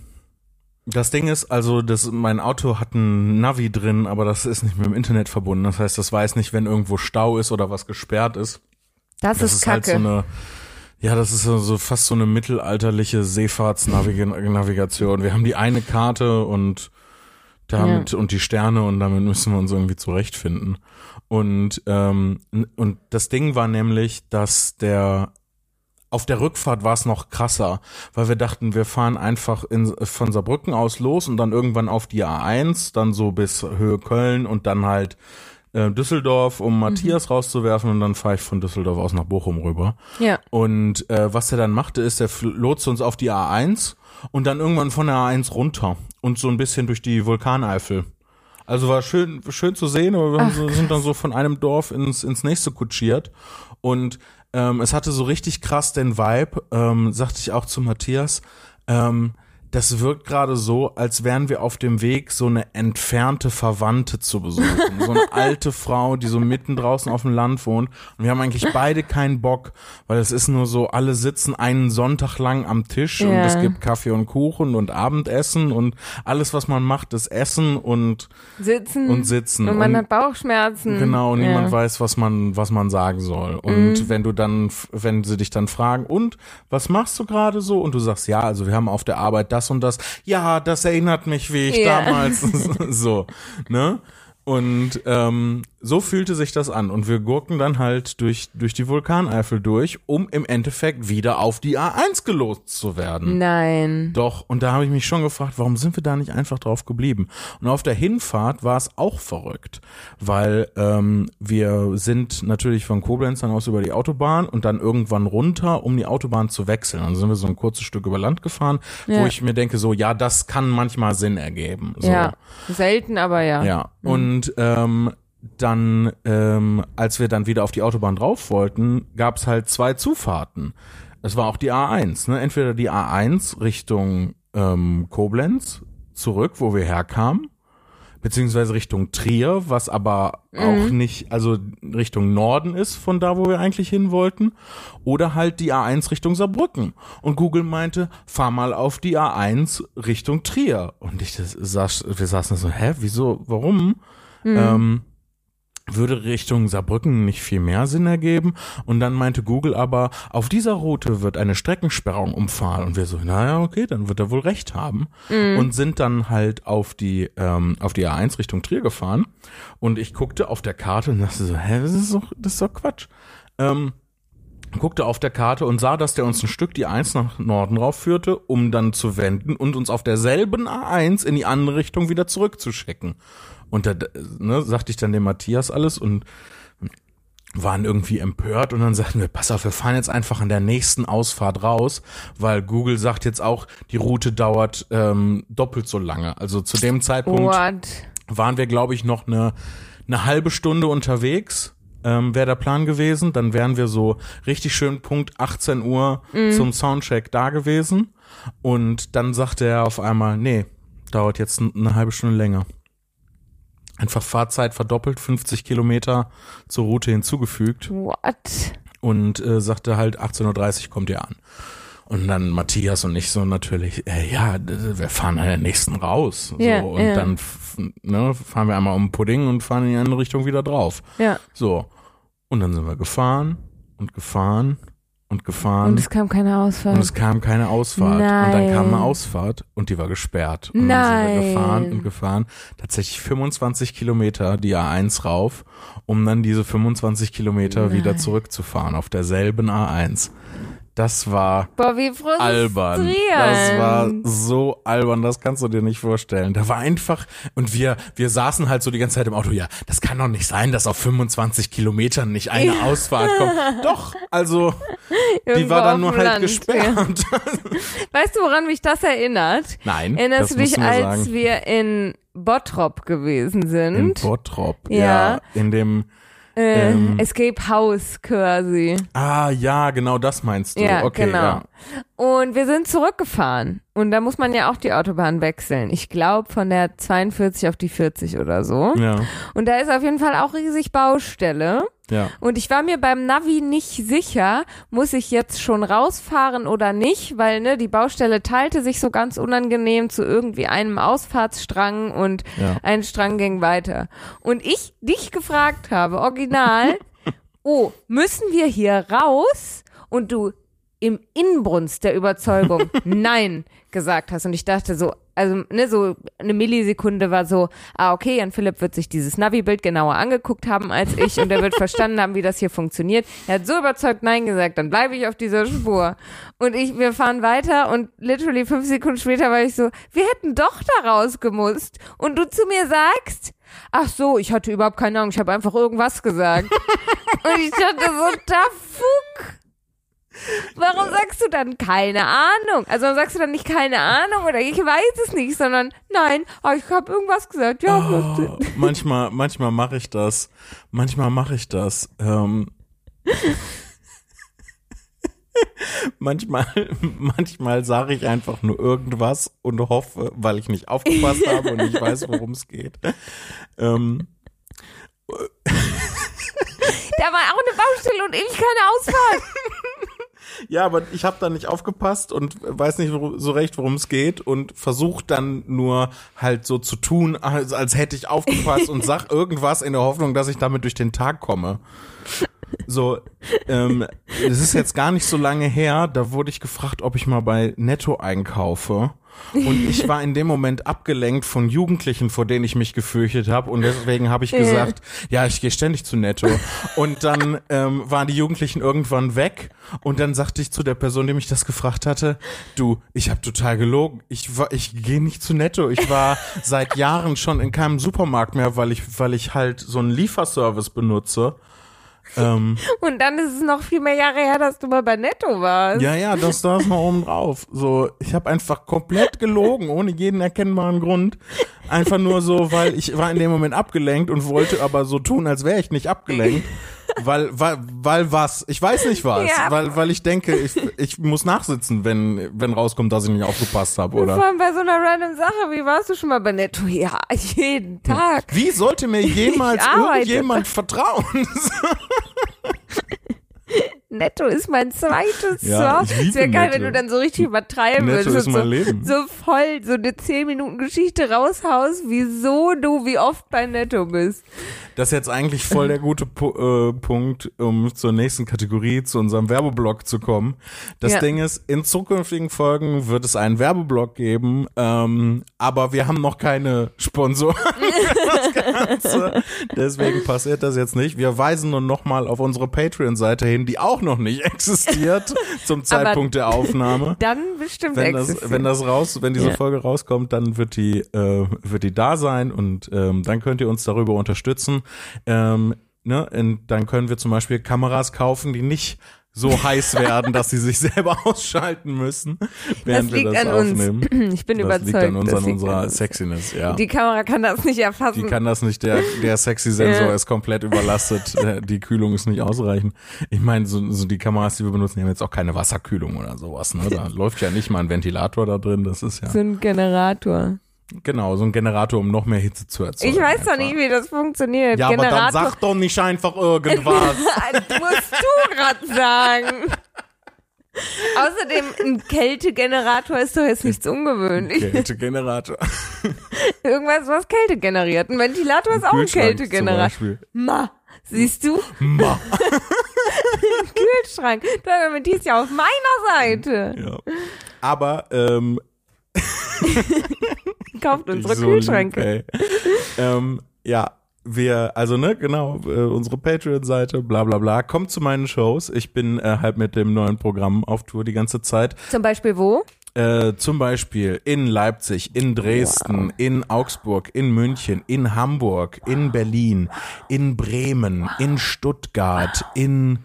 das Ding ist also, das, mein Auto hat ein Navi drin, aber das ist nicht mit dem Internet verbunden. Das heißt, das weiß nicht, wenn irgendwo Stau ist oder was gesperrt ist. Das, Das ist ist halt Kacke. so eine, ja, das ist so, so fast so eine mittelalterliche Seefahrtsnavigation. Wir haben die eine Karte und damit und die Sterne und damit müssen wir uns irgendwie zurechtfinden. Und ähm, und das Ding war nämlich, dass der auf der Rückfahrt war es noch krasser, weil wir dachten, wir fahren einfach in, von Saarbrücken aus los und dann irgendwann auf die A1, dann so bis Höhe Köln und dann halt äh, Düsseldorf, um Matthias rauszuwerfen und dann fahre ich von Düsseldorf aus nach Bochum rüber. ja. Und äh, was er dann machte, ist, er lotste uns auf die A1 und dann irgendwann von der A1 runter und so ein bisschen durch die Vulkaneifel. Also war schön, schön zu sehen, aber wir so, sind dann so von einem Dorf ins, ins nächste kutschiert. Und ähm, es hatte so richtig krass den Vibe, ähm, sagte ich auch zu Matthias, ähm, das wirkt gerade so, als wären wir auf dem Weg, so eine entfernte Verwandte zu besuchen. So eine alte Frau, die so mitten draußen auf dem Land wohnt. Und wir haben eigentlich beide keinen Bock, weil es ist nur so, alle sitzen einen Sonntag lang am Tisch und Ja. es gibt Kaffee und Kuchen und Abendessen und alles, was man macht, ist Essen und, Sitzen. und Sitzen. Und man und, hat Bauchschmerzen. Genau, und niemand ja. weiß, was man, was man sagen soll. Und Mhm. wenn du dann, wenn sie dich dann fragen, und was machst du gerade so? Und du sagst, ja, also wir haben auf der Arbeit das und das. Ja, das erinnert mich, wie ich Ja. damals so, ne? Und ähm, so fühlte sich das an. Und wir gurken dann halt durch, durch die Vulkaneifel durch, um im Endeffekt wieder auf die A1 gelost zu werden. Nein. Doch, und da habe ich mich schon gefragt, warum sind wir da nicht einfach drauf geblieben? Und auf der Hinfahrt war es auch verrückt, weil ähm, wir sind natürlich von Koblenz dann aus über die Autobahn und dann irgendwann runter, um die Autobahn zu wechseln. Dann sind wir so ein kurzes Stück über Land gefahren, wo Ja. ich mir denke, so, ja, das kann manchmal Sinn ergeben. So. Ja. Selten, aber ja. Ja, und ähm, dann, ähm, als wir dann wieder auf die Autobahn drauf wollten, gab es halt zwei Zufahrten. Es war auch die A1, ne? Entweder die A1 Richtung ähm, Koblenz zurück, wo wir herkamen, beziehungsweise Richtung Trier, was aber auch nicht, also Richtung Norden ist von da, wo wir eigentlich hin wollten, oder halt die A1 Richtung Saarbrücken. Und Google meinte, fahr mal auf die A1 Richtung Trier. Und ich das saß, wir saßen so, hä, wieso, warum? Ähm, würde Richtung Saarbrücken nicht viel mehr Sinn ergeben. Und dann meinte Google aber, auf dieser Route wird eine Streckensperrung umfahren. Und wir so, naja, okay, dann wird er wohl recht haben. Und sind dann halt auf die, ähm, auf die A1 Richtung Trier gefahren. Und ich guckte auf der Karte und dachte so, hä, das ist doch, das ist doch Quatsch. Ähm, guckte auf der Karte und sah, dass der uns ein Stück die A1 nach Norden raufführte, um dann zu wenden und uns auf derselben A1 in die andere Richtung wieder zurückzuschicken. Und da ne, sagte ich dann dem Matthias alles und waren irgendwie empört und dann sagten wir, pass auf, wir fahren jetzt einfach an der nächsten Ausfahrt raus, weil Google sagt jetzt auch, die Route dauert ähm, doppelt so lange. Also zu dem Zeitpunkt What? waren wir, glaube ich, noch eine, eine halbe Stunde unterwegs. Ähm, wäre der Plan gewesen, dann wären wir so richtig schön Punkt 18 Uhr zum Soundcheck da gewesen. Und dann sagte er auf einmal, nee, dauert jetzt eine halbe Stunde länger. Einfach Fahrzeit verdoppelt, 50 Kilometer zur Route hinzugefügt What? und äh, sagte halt 18.30 Uhr kommt ihr an. Und dann Matthias und ich so natürlich, äh, ja, wir fahren an der nächsten raus. So, Ja, und ja. dann ne, fahren wir einmal um den Pudding und fahren in die andere Richtung wieder drauf. Ja. So. Und dann sind wir gefahren und gefahren und gefahren. Und es kam keine Ausfahrt. Und es kam keine Ausfahrt. Und dann kam Nein. eine Ausfahrt und die war gesperrt. Und dann sind wir Nein. gefahren und gefahren. Tatsächlich 25 Kilometer die A1 rauf, um dann diese 25 Kilometer wieder Nein. zurückzufahren auf derselben A1. Das war Boah, wie albern. Das war so albern, das kannst du dir nicht vorstellen. Da war einfach, und wir, wir saßen halt so die ganze Zeit im Auto, ja, das kann doch nicht sein, dass auf 25 Kilometern nicht eine Ausfahrt kommt. Doch, also, die Irgendwo war dann nur halt Land, gesperrt. Weißt du, woran mich das erinnert? Nein, Erinnerst du dich, du mir als sagen. wir in Bottrop gewesen In sind? Bottrop, Ja. ja. in dem, äh, ähm, Escape House quasi. ah, ja, genau das meinst du. Ja, okay, genau. ja. Und wir sind zurückgefahren. Und da muss man ja auch die Autobahn wechseln. Ich glaube von der 42 auf die 40 oder so. Ja, Und da ist auf jeden Fall auch riesig Baustelle. Ja. Und ich war mir beim Navi nicht sicher, muss ich jetzt schon rausfahren oder nicht, weil ne, die Baustelle teilte sich so ganz unangenehm zu irgendwie einem Ausfahrtsstrang und Ja. ein Strang ging weiter. Und ich dich gefragt habe, original, oh, müssen wir hier raus? Und du im Inbrunst der Überzeugung Nein gesagt hast. Und ich dachte so, also ne, so eine Millisekunde war so, ah okay, Jan Philipp wird sich dieses Navi-Bild genauer angeguckt haben als ich und er wird verstanden haben, wie das hier funktioniert. Er hat so überzeugt Nein gesagt, dann bleibe ich auf dieser Spur. Und ich, wir fahren weiter und literally fünf Sekunden später war ich so, wir hätten doch da rausgemusst. Und du zu mir sagst, ach so, ich hatte überhaupt keine Ahnung, ich habe einfach irgendwas gesagt. und ich dachte so, da fuck. Warum sagst du dann keine Ahnung? Also warum sagst du dann nicht keine Ahnung oder ich weiß es nicht, sondern nein, oh, ich habe irgendwas gesagt. Ja, Oh, manchmal, manchmal mache ich das. Manchmal mache ich das. Ähm, manchmal, manchmal sage ich einfach nur irgendwas und hoffe, weil ich nicht aufgepasst habe und ich weiß, worum es geht. Ähm, da war auch eine Baustelle und ewig keine Ausfahrt. ja, aber ich habe da nicht aufgepasst und weiß nicht so recht, worum es geht und versuche dann nur halt so zu tun, als, als hätte ich aufgepasst und sag irgendwas in der Hoffnung, dass ich damit durch den Tag komme. So, ähm, es ist jetzt gar nicht so lange her, da wurde ich gefragt, ob ich mal bei Netto einkaufe. Und ich war in dem Moment abgelenkt von Jugendlichen, vor denen ich mich gefürchtet habe. Und deswegen habe ich gesagt, ja, ich gehe ständig zu Netto. Und dann ähm, waren die Jugendlichen irgendwann weg. Und dann sagte ich zu der Person, die mich das gefragt hatte, du, ich habe total gelogen. Ich war, ich gehe nicht zu Netto. Ich war seit Jahren schon in keinem Supermarkt mehr, weil ich, weil ich halt so einen Lieferservice benutze. Ähm, Und dann ist es noch viel mehr Jahre her, dass du mal bei Netto warst. ja, ja, das da ist mal oben drauf. So, ich habe einfach komplett gelogen, ohne jeden erkennbaren Grund. Einfach nur so, weil ich war in dem Moment abgelenkt und wollte aber so tun, als wäre ich nicht abgelenkt. Weil, weil, weil was? Ich weiß nicht was. Ja. Weil, weil ich denke, ich, ich muss nachsitzen, wenn, wenn rauskommt, dass ich nicht aufgepasst habe, Vor oder? allem bei so einer random Sache, wie warst du schon mal bei Netto? Ja, jeden Tag. Wie sollte mir jemals irgendjemand vertrauen? Netto ist mein zweites Ja, Zuhause. Es wäre geil, wenn du dann so richtig übertreiben Netto würdest. ist und mein so, Leben. so voll so eine 10 Minuten Geschichte raushaust, wieso du wie oft bei Netto bist. Das ist jetzt eigentlich voll der gute Pu äh, Punkt, um zur nächsten Kategorie, zu unserem Werbeblock zu kommen. Das Ja. Ding ist, in zukünftigen Folgen wird es einen Werbeblock geben, ähm, aber wir haben noch keine Sponsoren für das Ganze. Deswegen passiert das jetzt nicht. Wir weisen nur nochmal auf unsere Patreon-Seite hin, die auch noch nicht existiert zum Zeitpunkt der Aufnahme. Dann bestimmt Wenn das, existiert. wenn das raus, wenn diese Ja. Folge rauskommt, dann wird die, äh, wird die da sein und ähm, dann könnt ihr uns darüber unterstützen. Ähm, ne, und dann können wir zum Beispiel Kameras kaufen, die nicht so heiß werden, dass sie sich selber ausschalten müssen, während das liegt wir das an aufnehmen. uns. Ich bin Das überzeugt. liegt an uns, das an unserer. Sexiness, ja. Die Kamera kann das nicht erfassen. Die kann das nicht, der, der Sexy-Sensor Ja. ist komplett überlastet, äh, die Kühlung ist nicht ausreichend. Ich meine, so, so die Kameras, die wir benutzen, die haben jetzt auch keine Wasserkühlung oder sowas, ne? Da läuft ja nicht mal ein Ventilator da drin, das ist ja, so ein Generator. Genau, so ein Generator, um noch mehr Hitze zu erzeugen. Ich weiß doch einfach. nicht, wie das funktioniert. Ja, aber dann Generator. sag doch nicht einfach irgendwas. Das musst du grad sagen. Außerdem, ein Kältegenerator ist doch jetzt nichts ungewöhnlich. Kältegenerator. Irgendwas, was Kälte generiert. Ein Ventilator ist auch ein Kühlschrank zum Kältegenerator. Ma, siehst du? Ma. Kühlschrank. Die ist ja auf meiner Seite. Ja. Aber ähm, Kauft unsere so Kühlschränke. Lieb, ähm, ja, wir, also ne, genau, äh, unsere Patreon-Seite, bla bla bla. Kommt zu meinen Shows. Ich bin äh, halt mit dem neuen Programm auf Tour die ganze Zeit. Zum Beispiel wo? Äh, zum Beispiel in Leipzig, in Dresden, in Augsburg, in München, in Hamburg, in Berlin, in Bremen, in Stuttgart, in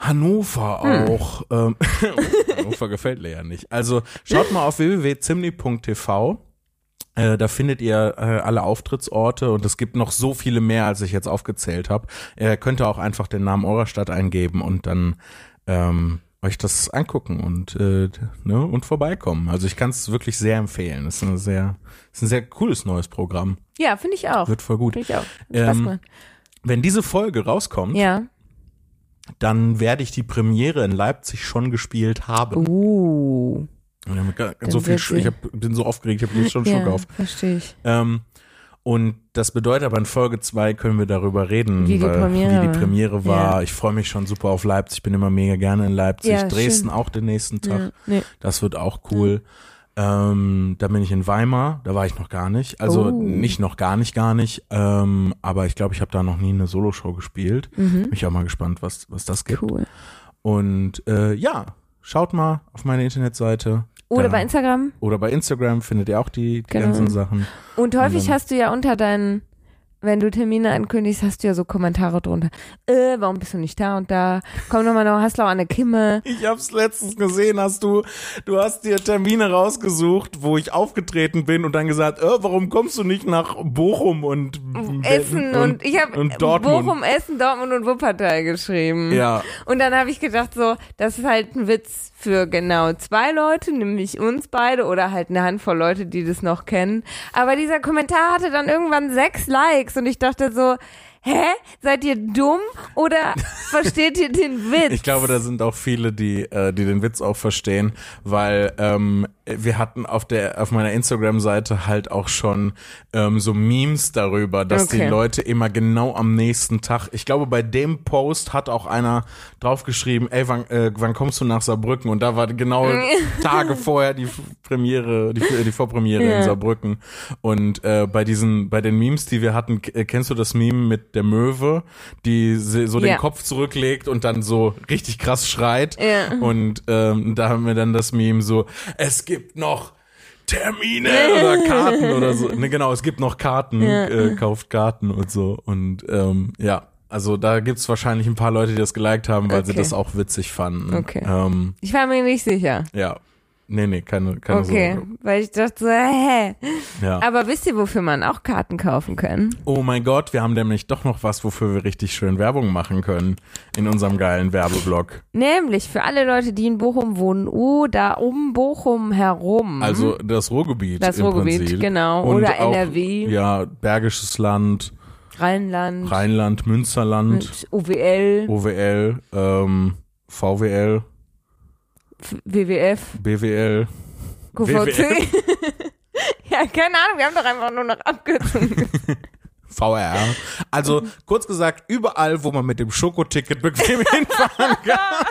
Hannover auch. Ähm, Hannover gefällt mir ja nicht. Also schaut mal auf www.zimni.tv. Äh, da findet ihr äh, alle Auftrittsorte und es gibt noch so viele mehr, als ich jetzt aufgezählt habe. Ihr könnt auch einfach den Namen eurer Stadt eingeben und dann ähm, euch das angucken und äh, ne, und vorbeikommen. Also ich kann es wirklich sehr empfehlen. Es ist ein sehr, es ist ein sehr cooles neues Programm. Ja, finde ich auch. Wird voll gut. Finde ich auch. Spaß Ähm. Wenn diese Folge rauskommt, Ja. Dann werde ich die Premiere in Leipzig schon gespielt haben. Uh. So viel, ich hab, bin so aufgeregt, ich habe jetzt schon Schock Ja, auf. verstehe ich. Ähm, und das bedeutet aber in Folge zwei können wir darüber reden, Wie die weil- Premiere wie die war. Premiere war. Ja. Ich freue mich schon super auf Leipzig, ich bin immer mega gerne in Leipzig. Ja, Dresden schön. auch den nächsten Tag. Nee. Das wird auch cool. Ähm, da bin ich in Weimar, da war ich noch gar nicht. Also Oh. nicht noch gar nicht, gar nicht. Ähm, aber ich glaube, ich habe da noch nie eine Soloshow gespielt. Mhm. Bin ich auch mal gespannt, was, was das gibt. Cool. Und äh, ja, schaut mal auf meine Internetseite. Oder Da- bei Instagram. Oder bei Instagram findet ihr auch die, die Genau. ganzen Sachen. Und häufig dann- hast du ja unter deinen, wenn du Termine ankündigst, hast du ja so Kommentare drunter. Äh, warum bist du nicht da und da? Komm nochmal noch, hast du auch eine Kimme. Ich hab's letztens gesehen, hast du, du hast dir Termine rausgesucht, wo ich aufgetreten bin und dann gesagt, äh, warum kommst du nicht nach Bochum und Essen und, ich habe und. Bochum, Essen, Dortmund und Wuppertal geschrieben. Ja, Und dann habe ich gedacht so, das ist halt ein Witz für genau zwei Leute, nämlich uns beide oder halt eine Handvoll Leute, die das noch kennen. Aber dieser Kommentar hatte dann irgendwann sechs Likes und ich dachte so, hä? Seid ihr dumm oder versteht ihr den Witz? ich glaube, da sind auch viele, die, äh, die den Witz auch verstehen, weil ähm, wir hatten auf der auf meiner Instagram-Seite halt auch schon ähm, so Memes darüber, dass die Okay. Leute immer genau am nächsten Tag. Ich glaube, bei dem Post hat auch einer draufgeschrieben, ey, wann, äh, wann kommst du nach Saarbrücken? Und da war genau Tage vorher die Premiere, die, die Vorpremiere Ja. in Saarbrücken. Und äh, bei diesen, bei den Memes, die wir hatten, äh, kennst du das Meme mit der Möwe, die so den Ja. Kopf zurücklegt und dann so richtig krass schreit? Ja. Und ähm, da haben wir dann das Meme so, es gibt noch Termine oder Karten oder so. Ne, genau, es gibt noch Karten, Ja. äh, kauft Karten und so. Und ähm, ja, also da gibt's wahrscheinlich ein paar Leute, die das geliked haben, weil sie Okay. das auch witzig fanden. Okay. Ähm, Ich war mir nicht sicher. ja. Nee, nee, keine, keine Okay, Sorge. weil ich dachte so, hä? Ja. Aber wisst ihr, wofür man auch Karten kaufen kann? Oh mein Gott, wir haben nämlich doch noch was, wofür wir richtig schön Werbung machen können in unserem geilen Werbeblock. Nämlich für alle Leute, die in Bochum wohnen oder um Bochum herum. Also das Ruhrgebiet. Das Ruhrgebiet, Prinzip. genau. Und Oder auch, NRW. Ja, Bergisches Land, Rheinland, Rheinland, Münsterland, mit OWL, OWL, ähm, VWL, WWF, BWL. QVC. ja, keine Ahnung, wir haben doch einfach nur noch Abkürzungen. VR. Also kurz gesagt, überall, wo man mit dem Schokoticket bequem hinfahren kann.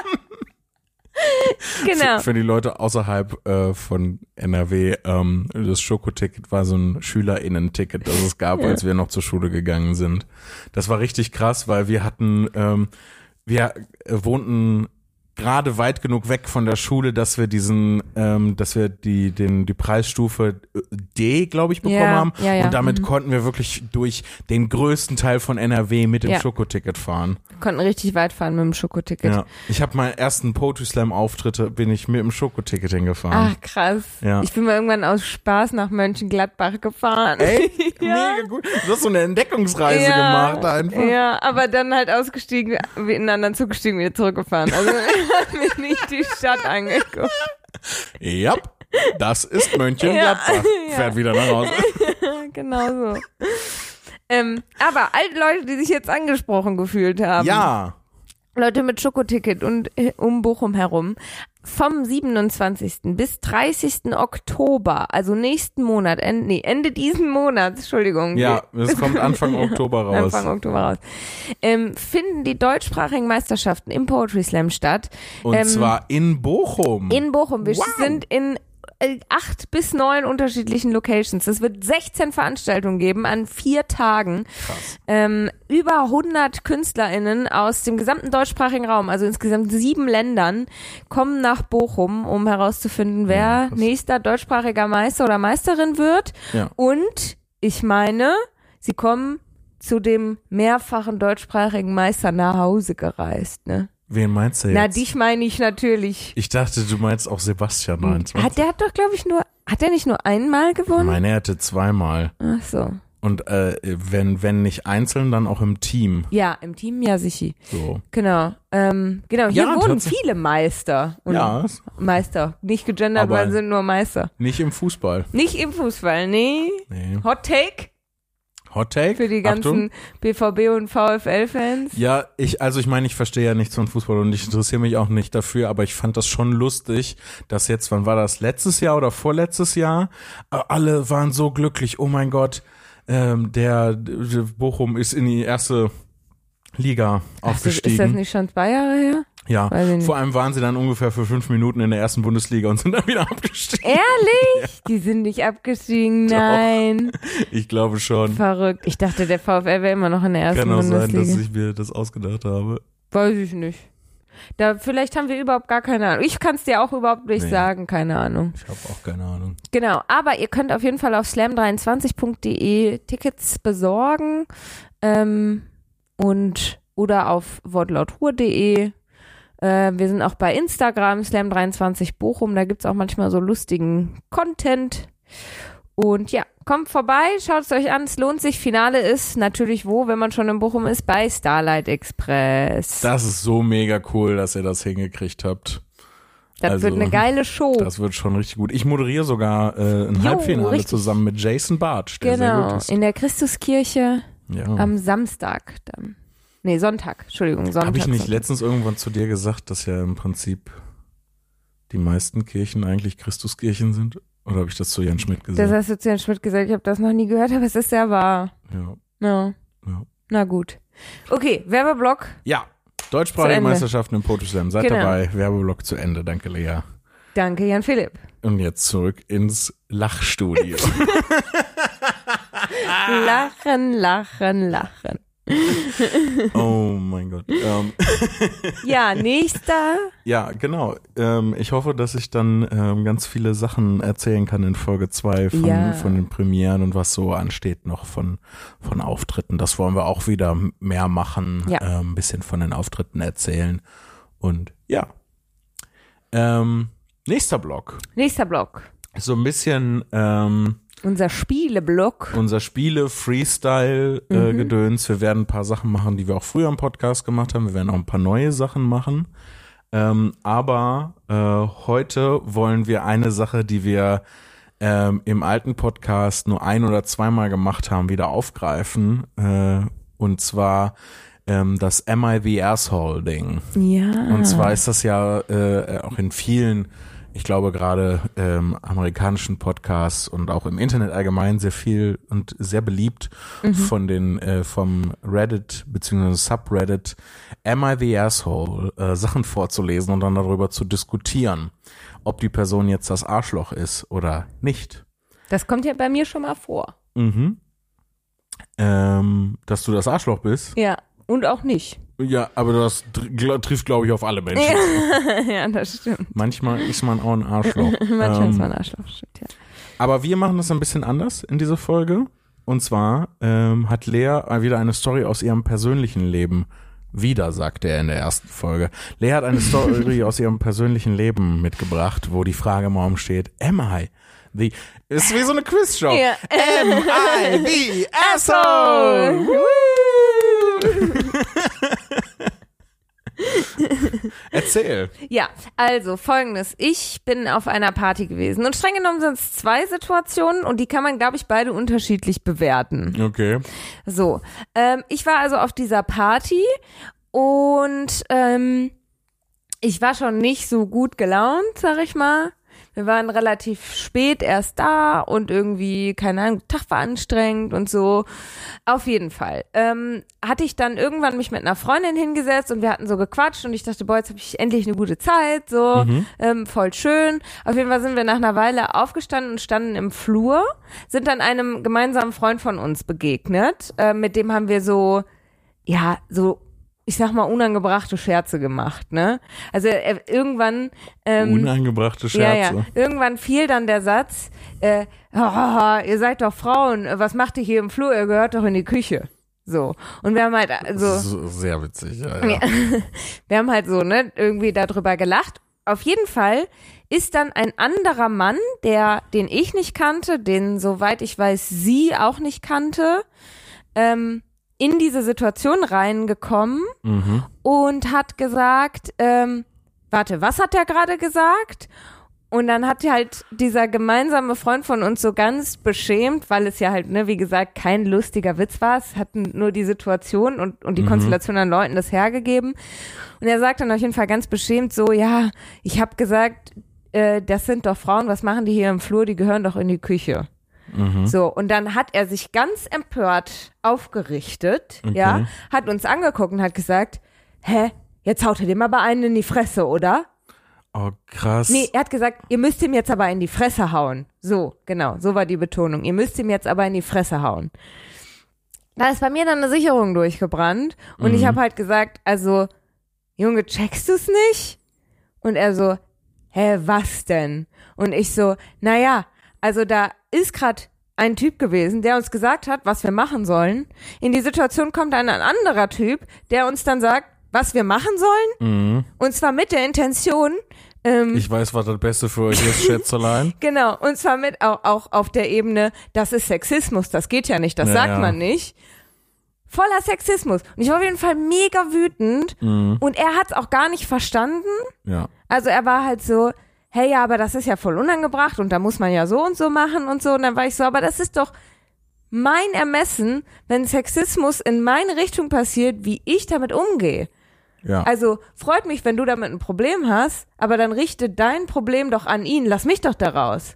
genau. Für, für die Leute außerhalb äh, von NRW, ähm, das Schokoticket war so ein SchülerInnen-Ticket, das es gab, als wir noch zur Schule gegangen sind. Das war richtig krass, weil wir hatten, ähm, wir äh, wohnten gerade weit genug weg von der Schule, dass wir diesen, ähm, dass wir die, den, die Preisstufe D, glaube ich, bekommen Ja, haben. ja, ja. Und damit Mhm. konnten wir wirklich durch den größten Teil von NRW mit dem. Schokoticket fahren. Konnten richtig weit fahren mit dem Schokoticket. Ja. Ich habe meinen ersten Poetry Slam Auftritte bin ich mit dem Schokoticket hingefahren. Ach, krass. Ja. Ich bin mal irgendwann aus Spaß nach Mönchengladbach gefahren. Ey, Ja. mega gut. Du hast so eine Entdeckungsreise gemacht einfach. Ja, aber dann halt ausgestiegen, in einen anderen Zug gestiegen, wieder zurückgefahren. Also mir nicht die Stadt angeguckt. Ja, das ist Mönchengladbach. Ja. Fährt wieder nach Hause. genau so. Ähm, aber alle Leute, die sich jetzt angesprochen gefühlt haben, Ja, Leute mit Schokoticket und äh, um Bochum herum, vom 27. bis 30. Oktober, also nächsten Monat, end, nee, Ende diesen Monats, Entschuldigung. ja, es kommt Anfang Oktober raus. Anfang Oktober raus. Ähm, finden die deutschsprachigen Meisterschaften im Poetry Slam statt. Und ähm, zwar in Bochum. In Bochum. Wir Wow. sind in acht bis neun unterschiedlichen Locations. Es wird 16 Veranstaltungen geben an vier Tagen. Krass. Ähm, über 100 KünstlerInnen aus dem gesamten deutschsprachigen Raum, also insgesamt sieben Ländern, kommen nach Bochum, um herauszufinden, wer Ja, nächster deutschsprachiger Meister oder Meisterin wird. Ja. Und ich meine, sie kommen zu dem mehrfachen deutschsprachigen Meister nach Hause gereist, ne? Wen meinst du jetzt? Na, dich meine ich natürlich. ich dachte, du meinst auch Sebastian 29. Hat der hat doch, glaube ich, nur, hat er nicht nur einmal gewonnen? Meine er hatte zweimal. Ach so. Und äh, wenn, wenn nicht einzeln, dann auch im Team. Ja, im Team ja sicher. So. Genau. Ähm, genau, hier Ja, wohnen tatsächlich. viele Meister. Und Ja, Meister. Nicht gegendert, Aber- weil sind nur Meister. nicht im Fußball. Nicht im Fußball, nee. Nee. Hot Take Hot Take? für die Achtung. ganzen BVB und VfL-Fans. Ja, ich, also ich meine, ich verstehe ja nichts von Fußball und ich interessiere mich auch nicht dafür, aber ich fand das schon lustig, dass jetzt, wann war das, letztes Jahr oder vorletztes Jahr, äh, alle waren so glücklich, oh mein Gott, ähm, der, der Bochum ist in die erste Liga Ach, ist das aufgestiegen. nicht schon zwei Jahre her? Ja, vor allem waren sie dann ungefähr für fünf Minuten in der ersten Bundesliga und sind dann wieder abgestiegen. Ehrlich? Die sind nicht abgestiegen, Doch. nein. Ich glaube schon. Verrückt. Ich dachte, der VfL wäre immer noch in der ersten Kann auch sein, Bundesliga. dass ich mir das ausgedacht habe. Weiß ich nicht. Da, vielleicht haben wir überhaupt gar keine Ahnung. Ich kann es dir auch überhaupt nicht Nee. sagen, keine Ahnung. Ich habe auch keine Ahnung. Genau, aber ihr könnt auf jeden Fall auf slam23.de Tickets besorgen ähm, und oder auf wortlautruhr.de. Äh, wir sind auch bei Instagram, slam23 Bochum, da gibt's auch manchmal so lustigen Content. Und ja, kommt vorbei, schaut es euch an, es lohnt sich. Finale ist natürlich wo, wenn man schon in Bochum ist, bei Starlight Express. Das ist so mega cool, dass ihr das hingekriegt habt. das also, wird eine geile Show. Das wird schon richtig gut. Ich moderiere sogar äh, ein Jo, Halbfinale richtig. zusammen mit Jason Bartsch, der sehr Genau, gut ist. in der Christuskirche Ja. am Samstag dann. Nee, Sonntag, Entschuldigung, Sonntag. Habe ich nicht Sonntag. letztens irgendwann zu dir gesagt, dass ja im Prinzip die meisten Kirchen eigentlich Christuskirchen sind? Oder habe ich das zu Jan Schmidt Das gesagt? hast du zu Herrn Schmidt gesagt, ich habe das noch nie gehört, aber es ist ja wahr. ja. Ja. Ja. Na gut. Okay, Werbeblock. ja. Deutschsprachige. Meisterschaften im Poetry Slam. Seid Genau. dabei. Werbeblock zu Ende. Danke, Lea. Danke, Jan Philipp. Und jetzt zurück ins Lachstudio. Lachen, lachen, lachen. oh mein Gott. Ähm, Ja, nächster. Ja, genau. Ähm, ich hoffe, dass ich dann ähm, ganz viele Sachen erzählen kann in Folge 2 von, Ja. von den Premieren und was so ansteht noch von, von Auftritten. Das wollen wir auch wieder mehr machen, Ja. ähm, ein bisschen von den Auftritten erzählen. Und ja. Ähm, Nächster Block. Nächster Block. So ein bisschen ähm, Unser Spieleblock. unser Spiele, Freestyle, äh, Gedöns. Wir werden ein paar Sachen machen, die wir auch früher im Podcast gemacht haben. Wir werden auch ein paar neue Sachen machen. Ähm, aber äh, heute wollen wir eine Sache, die wir ähm, im alten Podcast nur ein oder zweimal gemacht haben, wieder aufgreifen. Äh, und zwar ähm, das the Asshole Ding. Ja. Und zwar ist das ja äh, auch in vielen, ich glaube gerade ähm, amerikanischen Podcasts und auch im Internet allgemein sehr viel und sehr beliebt von den äh, vom Reddit beziehungsweise Subreddit Am I the Asshole äh, Sachen vorzulesen und dann darüber zu diskutieren, ob die Person jetzt das Arschloch ist oder nicht. Das kommt ja bei mir schon mal vor. Mhm. Ähm, dass du das Arschloch bist. Ja. Und auch nicht. Ja, aber das trifft, glaube ich, auf alle Menschen. ja, das stimmt. Manchmal ist man auch ein Arschloch. Manchmal Ähm, ist man Arschloch, stimmt, ja. Aber wir machen das ein bisschen anders in dieser Folge. Und zwar ähm, hat Lea wieder eine Story aus ihrem persönlichen Leben. Wieder, sagte er in der ersten Folge. Lea hat eine Story aus ihrem persönlichen Leben mitgebracht, wo die Frage im Raum steht, am I the... Ist wie so eine Quizshow. Ja. Am I the asshole? Erzähl. Ja, also folgendes. Ich bin auf einer Party gewesen und streng genommen sind es zwei Situationen und die kann man, glaube ich, beide unterschiedlich bewerten. Okay. So, ähm, ich war also auf dieser Party und ähm, ich war schon nicht so gut gelaunt, sag ich mal. Wir waren relativ spät erst da und irgendwie, keine Ahnung, Tag war anstrengend und so. Auf jeden Fall. Ähm, hatte ich dann irgendwann mich mit einer Freundin hingesetzt und wir hatten so gequatscht und ich dachte, boah, jetzt habe ich endlich eine gute Zeit, so ähm, voll schön. Auf jeden Fall sind wir nach einer Weile aufgestanden und standen im Flur, sind dann einem gemeinsamen Freund von uns begegnet. Äh, mit dem haben wir so, ja, so, ich sag mal, unangebrachte Scherze gemacht, ne? Also er, irgendwann ähm, Unangebrachte ja, Scherze. ja. Irgendwann fiel dann der Satz, äh, haha, ihr seid doch Frauen, was macht ihr hier im Flur? Ihr gehört doch in die Küche. So. Und wir haben halt so, Das ist Sehr witzig, ja. ja. ja. wir haben halt so, ne, irgendwie darüber gelacht. Auf jeden Fall ist dann ein anderer Mann, der, den ich nicht kannte, den, soweit ich weiß, sie auch nicht kannte, ähm, in diese Situation reingekommen Mhm. und hat gesagt, ähm, warte, was hat er gerade gesagt? Und dann hat halt dieser gemeinsame Freund von uns so ganz beschämt, weil es ja halt, ne, wie gesagt, kein lustiger Witz war. Es hat nur die Situation und, und die Konstellation an Leuten das hergegeben. Und er sagt dann auf jeden Fall ganz beschämt so, ja, ich habe gesagt, äh, das sind doch Frauen, was machen die hier im Flur? Die gehören doch in die Küche. So, und dann hat er sich ganz empört aufgerichtet, ja, hat uns angeguckt und hat gesagt, hä, jetzt haut er dem aber einen in die Fresse, oder? Oh, krass. Nee, er hat gesagt, ihr müsst ihm jetzt aber in die Fresse hauen. So, genau, so war die Betonung. Ihr müsst ihm jetzt aber in die Fresse hauen. Da ist bei mir dann eine Sicherung durchgebrannt und ich habe halt gesagt, also, Junge, checkst du's nicht? Und er so, hä, was denn? Und ich so, naja, also da ist grad ein Typ gewesen, der uns gesagt hat, was wir machen sollen. In die Situation kommt dann ein anderer Typ, der uns dann sagt, was wir machen sollen. Mhm. Und zwar mit der Intention, ähm, Ich weiß, was das Beste für euch ist, Schätzelein. Genau, und zwar mit auch, auch auf der Ebene, das ist Sexismus, das geht ja nicht, das Ja, sagt man nicht. Voller Sexismus. Und ich war auf jeden Fall mega wütend Mhm. und er hat's auch gar nicht verstanden. Ja. Also er war halt so, hey, ja, aber das ist ja voll unangebracht und da muss man ja so und so machen und so. Und dann war ich so, aber das ist doch mein Ermessen, wenn Sexismus in meine Richtung passiert, wie ich damit umgehe. Ja. Also freut mich, wenn du damit ein Problem hast, aber dann richte dein Problem doch an ihn, lass mich doch daraus.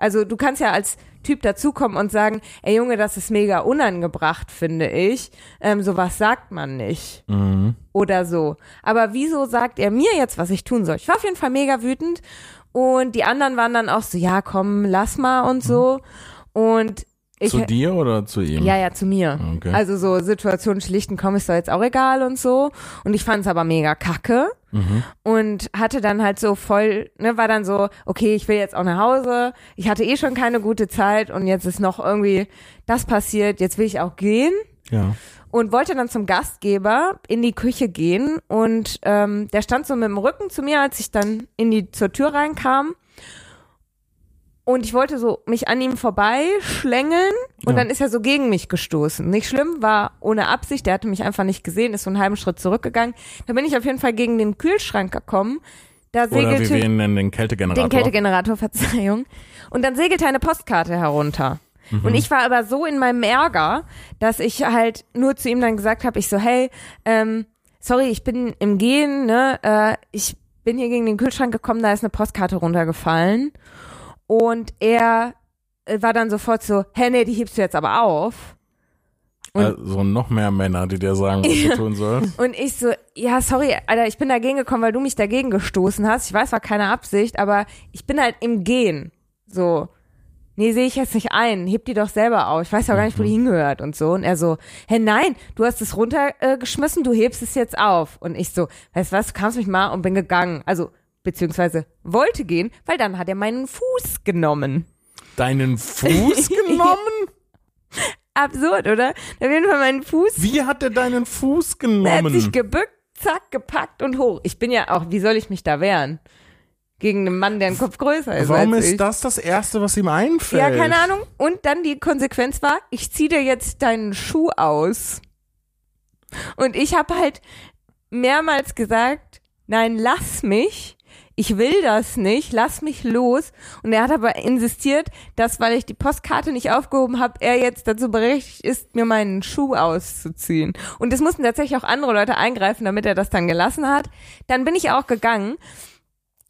Also du kannst ja als Typ dazukommen und sagen, ey Junge, das ist mega unangebracht, finde ich. Ähm, sowas sagt man nicht. mhm. Oder so. Aber wieso sagt er mir jetzt, was ich tun soll? Ich war auf jeden Fall mega wütend und die anderen waren dann auch so, ja komm, lass mal und so. Und ich, Zu dir oder zu ihm? ja, ja, zu mir. Okay. Also so Situationen schlichten kommen ist doch jetzt auch egal und so. Und ich fand es aber mega kacke. Mhm. Und hatte dann halt so voll, ne, war dann so, okay, ich will jetzt auch nach Hause. Ich hatte eh schon keine gute Zeit und jetzt ist noch irgendwie das passiert. Jetzt will ich auch gehen. Ja. und wollte dann zum Gastgeber in die Küche gehen und ähm, der stand so mit dem Rücken zu mir, als ich dann in die zur Tür reinkam. Und ich wollte so mich an ihm vorbeischlängeln und Ja. dann ist er so gegen mich gestoßen. Nicht schlimm, war ohne Absicht, der hatte mich einfach nicht gesehen, ist so einen halben Schritt zurückgegangen. Da bin ich auf jeden Fall gegen den Kühlschrank gekommen. Da Oder wie segelte wir ihn nennen, den Kältegenerator. den Kältegenerator, Verzeihung. Und dann segelte eine Postkarte herunter. Mhm. Und ich war aber so in meinem Ärger, dass ich halt nur zu ihm dann gesagt habe, ich so, hey, ähm, sorry, ich bin im Gehen, ne, äh, ich bin hier gegen den Kühlschrank gekommen, da ist eine Postkarte runtergefallen. Und er äh, war dann sofort so, hä, nee, die hebst du jetzt aber auf. Und- also noch mehr Männer, die dir sagen, was du tun sollst. Und ich so, ja, sorry, Alter, ich bin dagegen gekommen, weil du mich dagegen gestoßen hast. Ich weiß, war keine Absicht, aber ich bin halt im Gehen. So, nee, sehe ich jetzt nicht ein. Heb die doch selber auf. Ich weiß ja gar nicht, wo die hingehört und so. Und er so, hä, nein, du hast es runtergeschmissen, geschmissen, du hebst es jetzt auf. Und ich so, weißt du was, du kannst mich mal und bin gegangen. Also, beziehungsweise wollte gehen, weil dann hat er meinen Fuß genommen. Deinen Fuß genommen? Absurd, oder? Auf jeden Fall meinen Fuß Wie hat er deinen Fuß Er hat sich genommen? gebückt, zack, gepackt und hoch. Ich bin ja auch, wie soll ich mich da wehren? Gegen einen Mann, der einen Kopf größer ist Warum ist ich. das das Erste, was ihm einfällt? Ja, keine Ahnung. Und dann die Konsequenz war, ich zieh dir jetzt deinen Schuh aus. Und ich habe halt mehrmals gesagt, nein, lass mich. Ich will das nicht, lass mich los. Und er hat aber insistiert, dass, weil ich die Postkarte nicht aufgehoben habe, er jetzt dazu berechtigt ist, mir meinen Schuh auszuziehen. Und es mussten tatsächlich auch andere Leute eingreifen, damit er das dann gelassen hat. Dann bin ich auch gegangen.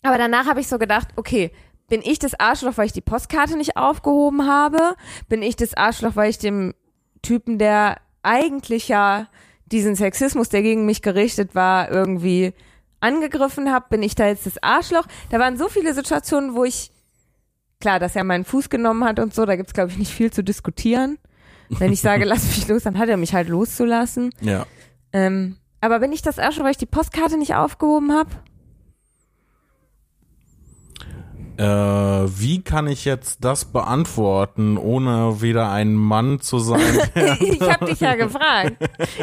Aber danach habe ich so gedacht, okay, bin ich das Arschloch, weil ich die Postkarte nicht aufgehoben habe? Bin ich das Arschloch, weil ich dem Typen, der eigentlich ja diesen Sexismus, der gegen mich gerichtet war, irgendwie angegriffen habe? Bin ich da jetzt das Arschloch? Da waren so viele Situationen, wo ich, klar, dass er meinen Fuß genommen hat und so, da gibt's glaube ich, nicht viel zu diskutieren. Wenn ich sage, lass mich los, dann hat er mich halt loszulassen. Ja. Ähm, aber bin ich das Arschloch, weil ich die Postkarte nicht aufgehoben habe? Äh, wie kann ich jetzt das beantworten, ohne wieder ein Mann zu sein? ich habe dich ja gefragt.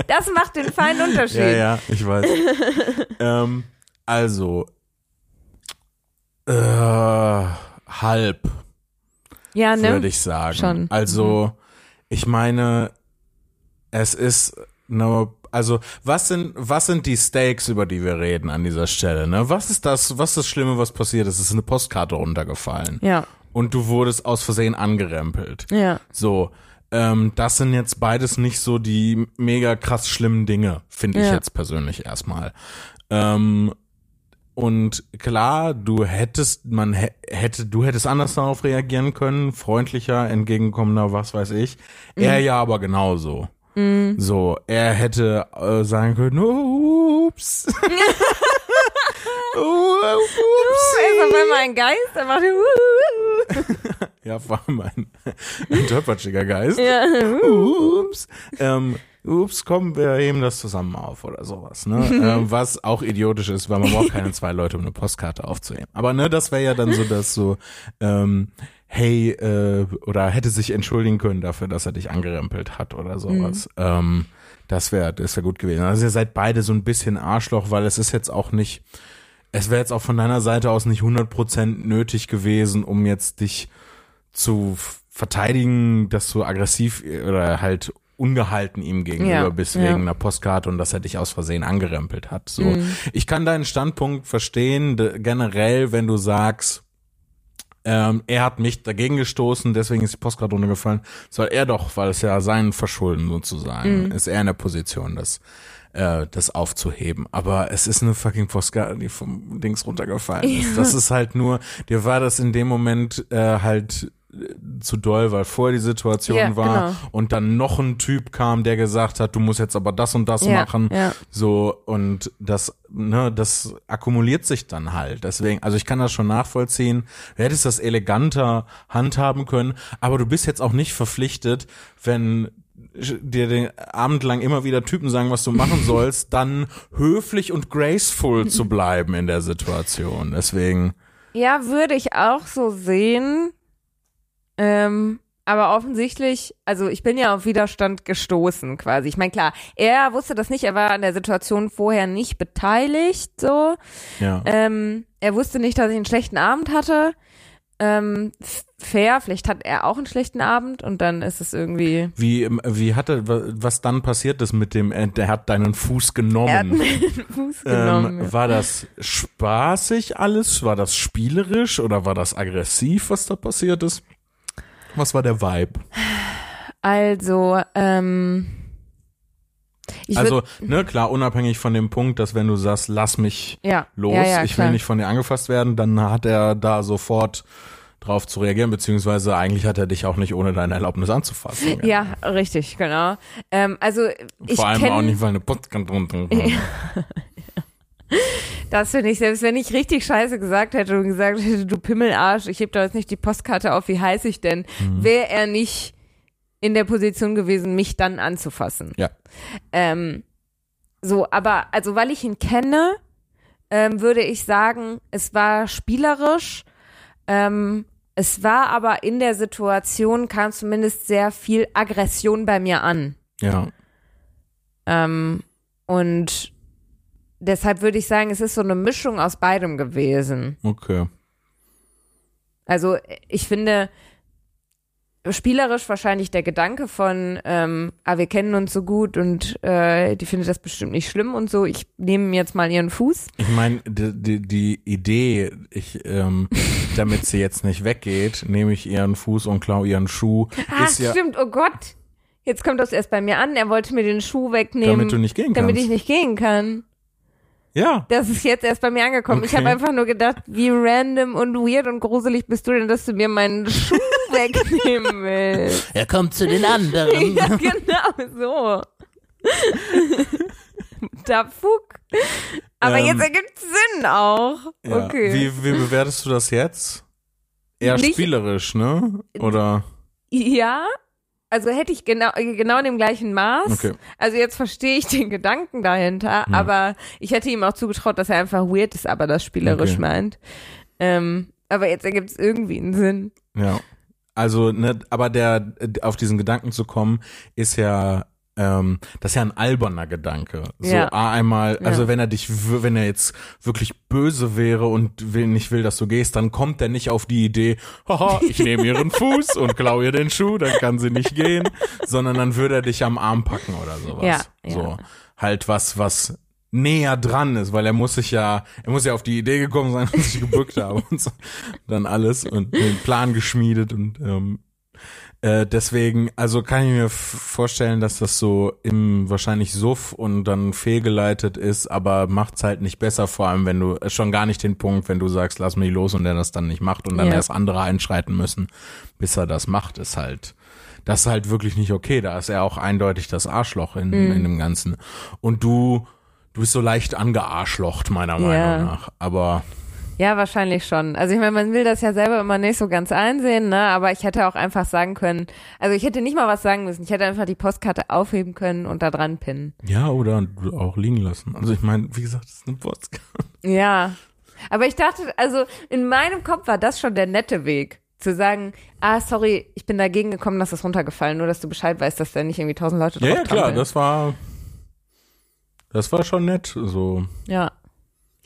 Das macht den feinen Unterschied. ja, ja, ich weiß. ähm, also, äh, halb, Ja, ne? würde ich sagen. Schon. Mhm. Also, ich meine, es ist eine also was sind was sind die Stakes, über die wir reden an dieser Stelle? Ne? Was ist das? Was ist das Schlimme, was passiert ist? Es ist eine Postkarte runtergefallen Ja, und du wurdest aus Versehen angerempelt. ja, So, ähm, das sind jetzt beides nicht so die mega krass schlimmen Dinge, finde ich Ja. jetzt persönlich erstmal. Ähm, und klar, du hättest, man hä- hätte, du hättest anders darauf reagieren können, freundlicher, entgegenkommender, was weiß ich. Er ja aber genauso. So, er hätte äh, sagen können, ups. Er ist auf ups. einmal ein Geist, er macht Ja, vor allem ein, ein tollpatschiger Geist. ja. ups, ähm, ups, komm, wir heben das zusammen auf oder sowas, ne? ähm, was auch idiotisch ist, weil man braucht keine zwei Leute, um eine Postkarte aufzuheben. Aber ne, das wäre ja dann so, dass so, ähm, hey, äh, oder hätte sich entschuldigen können dafür, dass er dich angerempelt hat oder sowas. Ähm, das wäre, das wäre gut gewesen. Also ihr seid beide so ein bisschen Arschloch, weil es ist jetzt auch nicht, es wäre jetzt auch von deiner Seite aus nicht 100% nötig gewesen, um jetzt dich zu verteidigen, dass du aggressiv oder halt ungehalten ihm gegenüber Ja, bist ja. wegen einer Postkarte und dass er dich aus Versehen angerempelt hat. So, ich kann deinen Standpunkt verstehen, generell, wenn du sagst, ähm, er hat mich dagegen gestoßen, deswegen ist die Postkarte runtergefallen, soll er doch, weil es ja sein Verschulden sozusagen, ist er in der Position, das äh, das aufzuheben. Aber es ist eine fucking Postkarte, die vom Dings runtergefallen ist. Das ist halt nur, dir war das in dem Moment äh, halt zu doll, weil vorher die Situation Ja, war genau. und dann noch ein Typ kam, der gesagt hat, du musst jetzt aber das und das Ja, machen. ja. So, und das, ne, das akkumuliert sich dann halt. Deswegen, also ich kann das schon nachvollziehen. Du hättest das eleganter handhaben können, aber du bist jetzt auch nicht verpflichtet, wenn dir den Abend lang immer wieder Typen sagen, was du machen sollst, dann höflich und graceful zu bleiben in der Situation. Deswegen, Ja, würde ich auch so sehen. Ähm, aber offensichtlich, also ich bin ja auf Widerstand gestoßen quasi. Ich meine, klar, er wusste das nicht, er war an der Situation vorher nicht beteiligt, so. Ja. Ähm, er wusste nicht, dass ich einen schlechten Abend hatte. Ähm, fair, vielleicht hat er auch einen schlechten Abend und dann ist es irgendwie. Wie, ähm, wie hatte, was dann passiert ist mit dem, äh, der hat deinen Fuß Er hat genommen. den Fuß genommen. Ähm, war das spaßig alles? War das spielerisch oder war das aggressiv, was da passiert ist? Was war der Vibe? also, ähm. Ich also, ne, klar, unabhängig von dem Punkt, dass wenn du sagst, lass mich ja, los, ja, ja, ich klar. will nicht von dir angefasst werden, dann hat er da sofort drauf zu reagieren, beziehungsweise eigentlich hat er dich auch nicht ohne deine Erlaubnis anzufassen. Ja, richtig, genau. Ähm, also ich Vor allem kenn, auch nicht, weil eine Podcast drunter Das finde ich, selbst wenn ich richtig scheiße gesagt hätte und gesagt hätte, du Pimmelarsch, ich heb da jetzt nicht die Postkarte auf, wie heiß ich denn, Mhm. wäre er nicht in der Position gewesen, mich dann anzufassen. Ja. Ähm, so, aber, also weil ich ihn kenne, ähm, würde ich sagen, es war spielerisch, ähm, es war aber in der Situation, kam zumindest sehr viel Aggression bei mir an. Ja, Ähm, und deshalb würde ich sagen, es ist so eine Mischung aus beidem gewesen. okay. Also ich finde spielerisch wahrscheinlich der Gedanke von, ähm, ah, wir kennen uns so gut und äh, die findet das bestimmt nicht schlimm und so, ich nehme jetzt mal ihren Fuß. Ich meine, die, die, die Idee, ich, ähm, damit sie jetzt nicht weggeht, nehme ich ihren Fuß und klau ihren Schuh, Ah, ist ja, stimmt, oh Gott. Jetzt kommt das erst bei mir an, er wollte mir den Schuh wegnehmen. damit du nicht gehen kannst. damit ich nicht gehen kann. Ja, Das ist jetzt erst bei mir angekommen. Ich Okay. habe einfach nur gedacht, wie random und weird und gruselig bist du denn, dass du mir meinen Schuh wegnehmen willst. er kommt zu den anderen. Ja, genau so. da Fuck. Aber Ähm, jetzt ergibt Sinn auch. Ja. Okay. Wie, wie bewertest du das jetzt? Eher Nicht- spielerisch, ne? Oder? ja, also hätte ich genau, genau in dem gleichen Maß. Okay. Also jetzt verstehe ich den Gedanken dahinter, aber ich hätte ihm auch zugetraut, dass er einfach weird ist, aber das spielerisch Okay. meint. Ähm, aber jetzt ergibt es irgendwie einen Sinn. Ja. Also, ne, aber der, auf diesen Gedanken zu kommen, ist ja, ähm, das ist ja ein alberner Gedanke. So Ja. Einmal, also Ja. wenn er dich, wenn er jetzt wirklich böse wäre und will, nicht will, dass du gehst, dann kommt er nicht auf die Idee, haha, ich nehme ihren Fuß und klau ihr den Schuh, dann kann sie nicht gehen, sondern dann würde er dich am Arm packen oder sowas. Ja, ja. So. Halt was, was näher dran ist, weil er muss sich ja, er muss ja auf die Idee gekommen sein und sich gebückt haben und so. dann alles und den Plan geschmiedet und ähm, äh, deswegen, also kann ich mir vorstellen, dass das so im wahrscheinlich Suff und dann fehlgeleitet ist, aber macht's halt nicht besser, vor allem wenn du äh, schon gar nicht den Punkt, wenn du sagst, lass mich los und der das dann nicht macht und dann Ja. erst andere einschreiten müssen, bis er das macht, ist halt, das ist halt wirklich nicht okay. Da ist er auch eindeutig das Arschloch in, Mhm. in dem Ganzen. Und du, du bist so leicht angearschlocht, meiner. Meinung nach. Aber Ja, wahrscheinlich schon. Also ich meine, man will das ja selber immer nicht so ganz einsehen, ne? Aber ich hätte auch einfach sagen können, also ich hätte nicht mal was sagen müssen. Ich hätte einfach die Postkarte aufheben können und da dran pinnen. ja, oder auch liegen lassen. Also ich meine, wie gesagt, das ist eine Podcast. Ja. Aber ich dachte, also in meinem Kopf war das schon der nette Weg. Zu sagen, ah, sorry, ich bin dagegen gekommen, dass das runtergefallen, nur dass du Bescheid weißt, dass da nicht irgendwie tausend Leute drauf Ja, ja, klar, trampeln. das war, das war schon nett, so. Ja.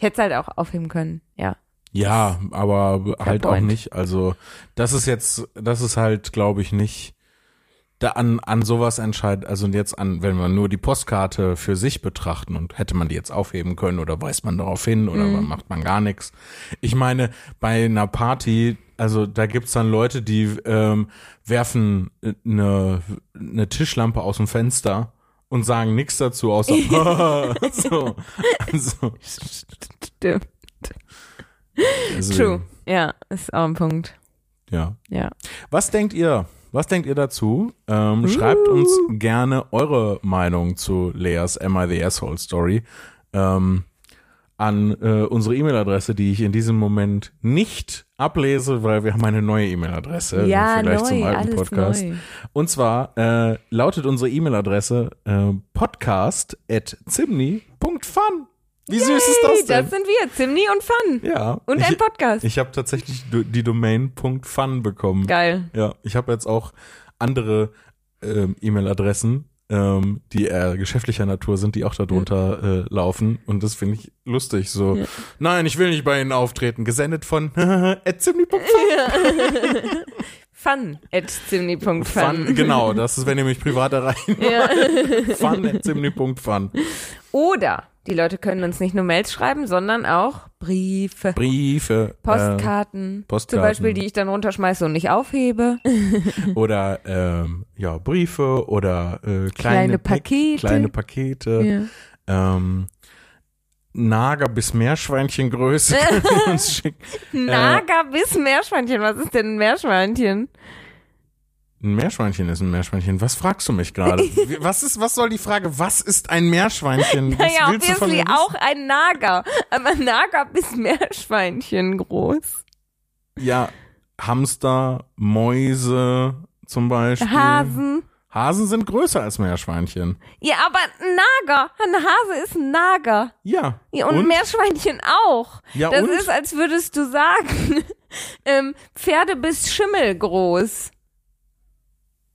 Ich hätte es halt auch aufheben können, ja. Ja, aber halt auch nicht. Also, das ist jetzt, das ist halt, glaube ich, nicht, da an, an sowas entscheidet, also jetzt an, wenn wir nur die Postkarte für sich betrachten und hätte man die jetzt aufheben können oder weist man darauf hin oder Mhm. macht man gar nichts. Ich meine, bei einer Party, also da gibt's dann Leute, die ähm, werfen eine, eine Tischlampe aus dem Fenster und sagen nichts dazu, außer so. Also, Stimmt. also, True. Ja, ist auch ein Punkt. Ja. Ja. Was denkt ihr? Was denkt ihr dazu? Ähm, Schreibt uns gerne eure Meinung zu Leas Am I the Asshole Story ähm, an äh, unsere E-Mail-Adresse, die ich in diesem Moment nicht ablese, weil wir haben eine neue E-Mail-Adresse ja, im Vergleich neu, zum alten Podcast. neu. Und zwar äh, lautet unsere E-Mail-Adresse äh, podcast at zimni.fun. Wie süß ist das denn? das sind wir, Zimni und Fun. ja. Und ich, ein Podcast. Ich habe tatsächlich die Domain .fun bekommen. Geil. Ja, ich habe jetzt auch andere ähm, E-Mail-Adressen, ähm, die eher geschäftlicher Natur sind, die auch darunter äh, laufen. Und das finde ich lustig. So, Ja. nein, ich will nicht bei Ihnen auftreten. Gesendet von. Fun at Zimni.fun. Fun, genau, das ist, wenn ihr mich privat erreichen Ja. Fun at zimni.fun. Oder die Leute können uns nicht nur Mails schreiben, sondern auch Briefe, Briefe. Postkarten, Postkarten. zum Beispiel, die ich dann runterschmeiße und nicht aufhebe. Äh, oder ähm, ja, Briefe oder äh, kleine, Kleine Pakete. Kleine Pakete. Ja. Ähm, Nager bis Meerschweinchengröße können die uns schicken. Nager bis Meerschweinchen. Was ist denn ein Meerschweinchen? Ein Meerschweinchen ist ein Meerschweinchen. Was fragst du mich gerade? Was ist, was soll die Frage? Was ist ein Meerschweinchen? Was Naja, willst obviously auch ein Nager. Aber Nager bis Meerschweinchen groß. Ja, Hamster, Mäuse zum Beispiel. Hasen. Hasen sind größer als Meerschweinchen. Ja, aber ein Nager. Ein Hase ist ein Nager. Ja. Ja, und, ein Meerschweinchen auch. Ja, das und? ist, als würdest du sagen, ähm, Pferde bis Schimmel groß.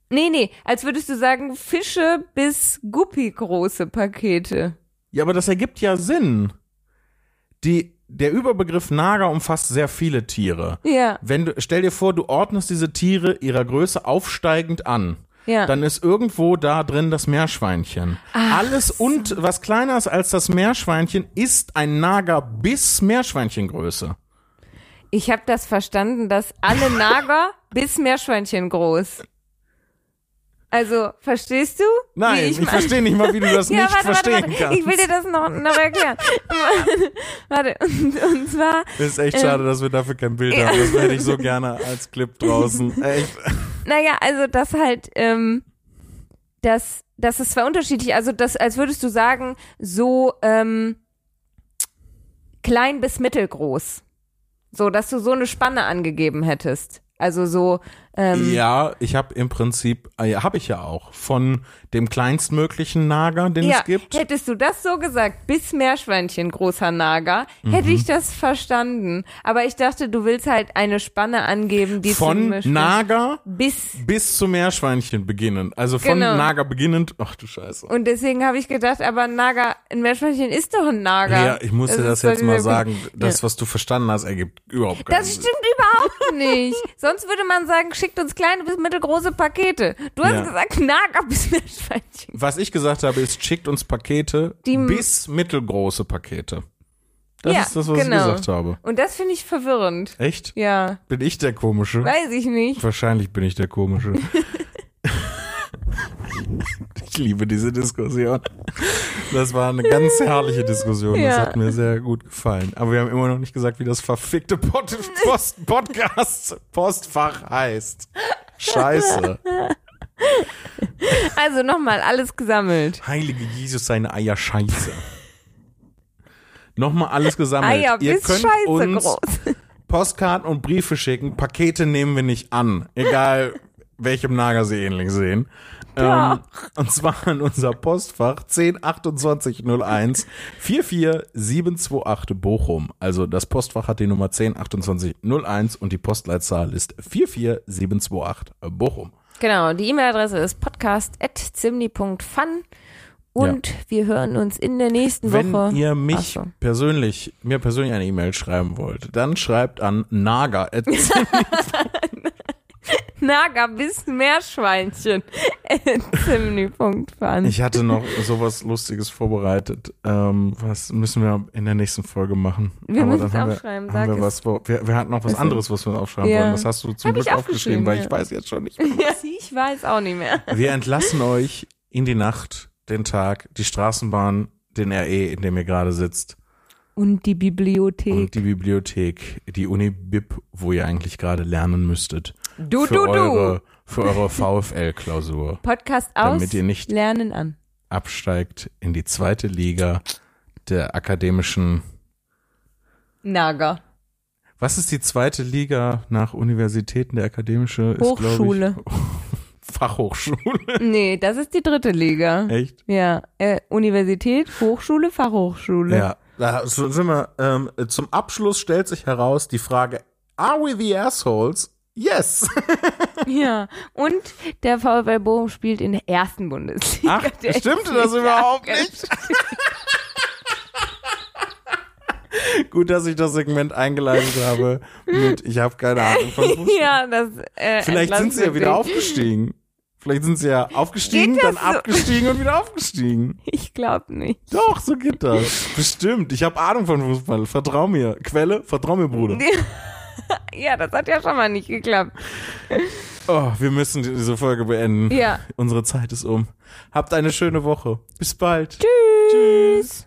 Nee, nee, als würdest du sagen, Fische bis Guppi große Pakete. Ja, aber das ergibt ja Sinn. Die, der Überbegriff Nager umfasst sehr viele Tiere. Ja, Wenn du, stell dir vor, du ordnest diese Tiere ihrer Größe aufsteigend an. ja. Dann ist irgendwo da drin das Meerschweinchen. Alles und was kleiner ist als das Meerschweinchen ist ein Nager bis Meerschweinchengröße. ich habe das verstanden, dass alle Nager bis Meerschweinchen groß. Also, verstehst du? Nein, ich, mein- verstehe nicht mal, wie du das Ja, nicht warte, warte, verstehen warte. kannst. Ich will dir das noch, noch erklären. warte, und, und zwar, Das ist echt schade, dass wir dafür kein Bild haben. Das hätte ich so gerne als Clip draußen. Echt. Naja, also das halt, ähm, das, das ist zwar unterschiedlich, also das, als würdest du sagen, so ähm, klein bis mittelgroß. So, dass du so eine Spanne angegeben hättest. Also so, ähm, Ja, ich habe im Prinzip, äh, habe ich ja auch, von dem kleinstmöglichen Nager, den ja, es gibt. hättest du das so gesagt, bis Meerschweinchen, großer Nager, hätte Mhm. ich das verstanden. Aber ich dachte, du willst halt eine Spanne angeben, die Von Nager bis bis zum Meerschweinchen beginnend. Also von Genau. Nager beginnend. Ach du Scheiße. Und deswegen habe ich gedacht, aber ein Nager, ein Meerschweinchen ist doch ein Nager. Ja, ich muss dir das ist doch jetzt mal sagen. Das, was du verstanden hast, ergibt überhaupt keinen Das Sinn. stimmt überhaupt nicht. Sonst würde man sagen, schickt uns kleine bis mittelgroße Pakete. Du hast Ja. gesagt, Nager bis Meerschweinchen. Was ich gesagt habe, ist, schickt uns Pakete Die- bis mittelgroße Pakete. Das Ja, ist das, was genau. ich gesagt habe. Und das finde ich verwirrend. Echt? Ja, Bin ich der Komische? weiß ich nicht. Wahrscheinlich bin ich der Komische. ich liebe diese Diskussion. Das war eine ganz herrliche Diskussion. Das Ja. hat mir sehr gut gefallen. Aber wir haben immer noch nicht gesagt, wie das verfickte Pod Post Podcast Postfach heißt. Scheiße. Also nochmal, alles gesammelt. Heilige Jesus, seine Eier Scheiße. Nochmal alles gesammelt. Eier Ihr könnt scheiße uns groß. Postkarten und Briefe schicken. Pakete nehmen wir nicht an. Egal, welchem Nager sie ähnlich sehen. Ja. Ähm, und zwar an unser Postfach 102801 44728 Bochum. Also das Postfach hat die Nummer 102801 und die Postleitzahl ist 44728 Bochum. Genau, die E-Mail-Adresse ist podcast.zimni.fun und wir hören uns in der nächsten Wenn Woche. ihr Ach mich so. persönlich, mir persönlich eine E-Mail schreiben wollt, dann schreibt an naga. Nager bis Meerschweinchen. Zimni.fun. Ich hatte noch sowas Lustiges vorbereitet. Ähm, was müssen wir in der nächsten Folge machen? Wir Aber müssen es aufschreiben, wir, sag wir was. Wir, wir hatten noch was Also, anderes, was wir aufschreiben ja. wollen. Das hast du zum Hab Glück aufgeschrieben, aufgeschrieben, weil ja. ich weiß jetzt schon nicht. Ja, ich weiß auch nicht mehr. Wir entlassen euch in die Nacht, den Tag, die Straßenbahn, den RE, in dem ihr gerade sitzt. Und die Bibliothek. Und die Bibliothek, die Uni-Bib, wo ihr eigentlich gerade lernen müsstet. Du, für du, du. eure, für eure VfL-Klausur. Podcast aus, Damit ihr nicht lernen an. absteigt in die zweite Liga der akademischen. Nager. Was ist die zweite Liga nach Universitäten? Der akademische ist, Hochschule. Ich, Fachhochschule. Nee, das ist die dritte Liga. Echt? Ja, äh, Universität, Hochschule, Fachhochschule. Ja. Da sind wir, ähm, zum Abschluss stellt sich heraus die Frage, are we the assholes? Yes. Ja, und der VfL Bochum spielt in der ersten Bundesliga. Ach, Der stimmte ist das überhaupt nicht? Gut, dass ich das Segment eingeleitet habe mit Ich habe keine Ahnung von Fußball. Ja, das äh, Vielleicht sind sie ja wieder mich. aufgestiegen. Vielleicht sind sie ja aufgestiegen, dann so? abgestiegen und wieder aufgestiegen. Ich glaube nicht. Doch, so geht das. Bestimmt. Ich habe Ahnung von Fußball. Vertrau mir. Quelle, vertrau mir, Bruder. Ja, das hat ja schon mal nicht geklappt. Oh, wir müssen diese Folge beenden. Ja. Unsere Zeit ist um. Habt eine schöne Woche. Bis bald. Tschüss.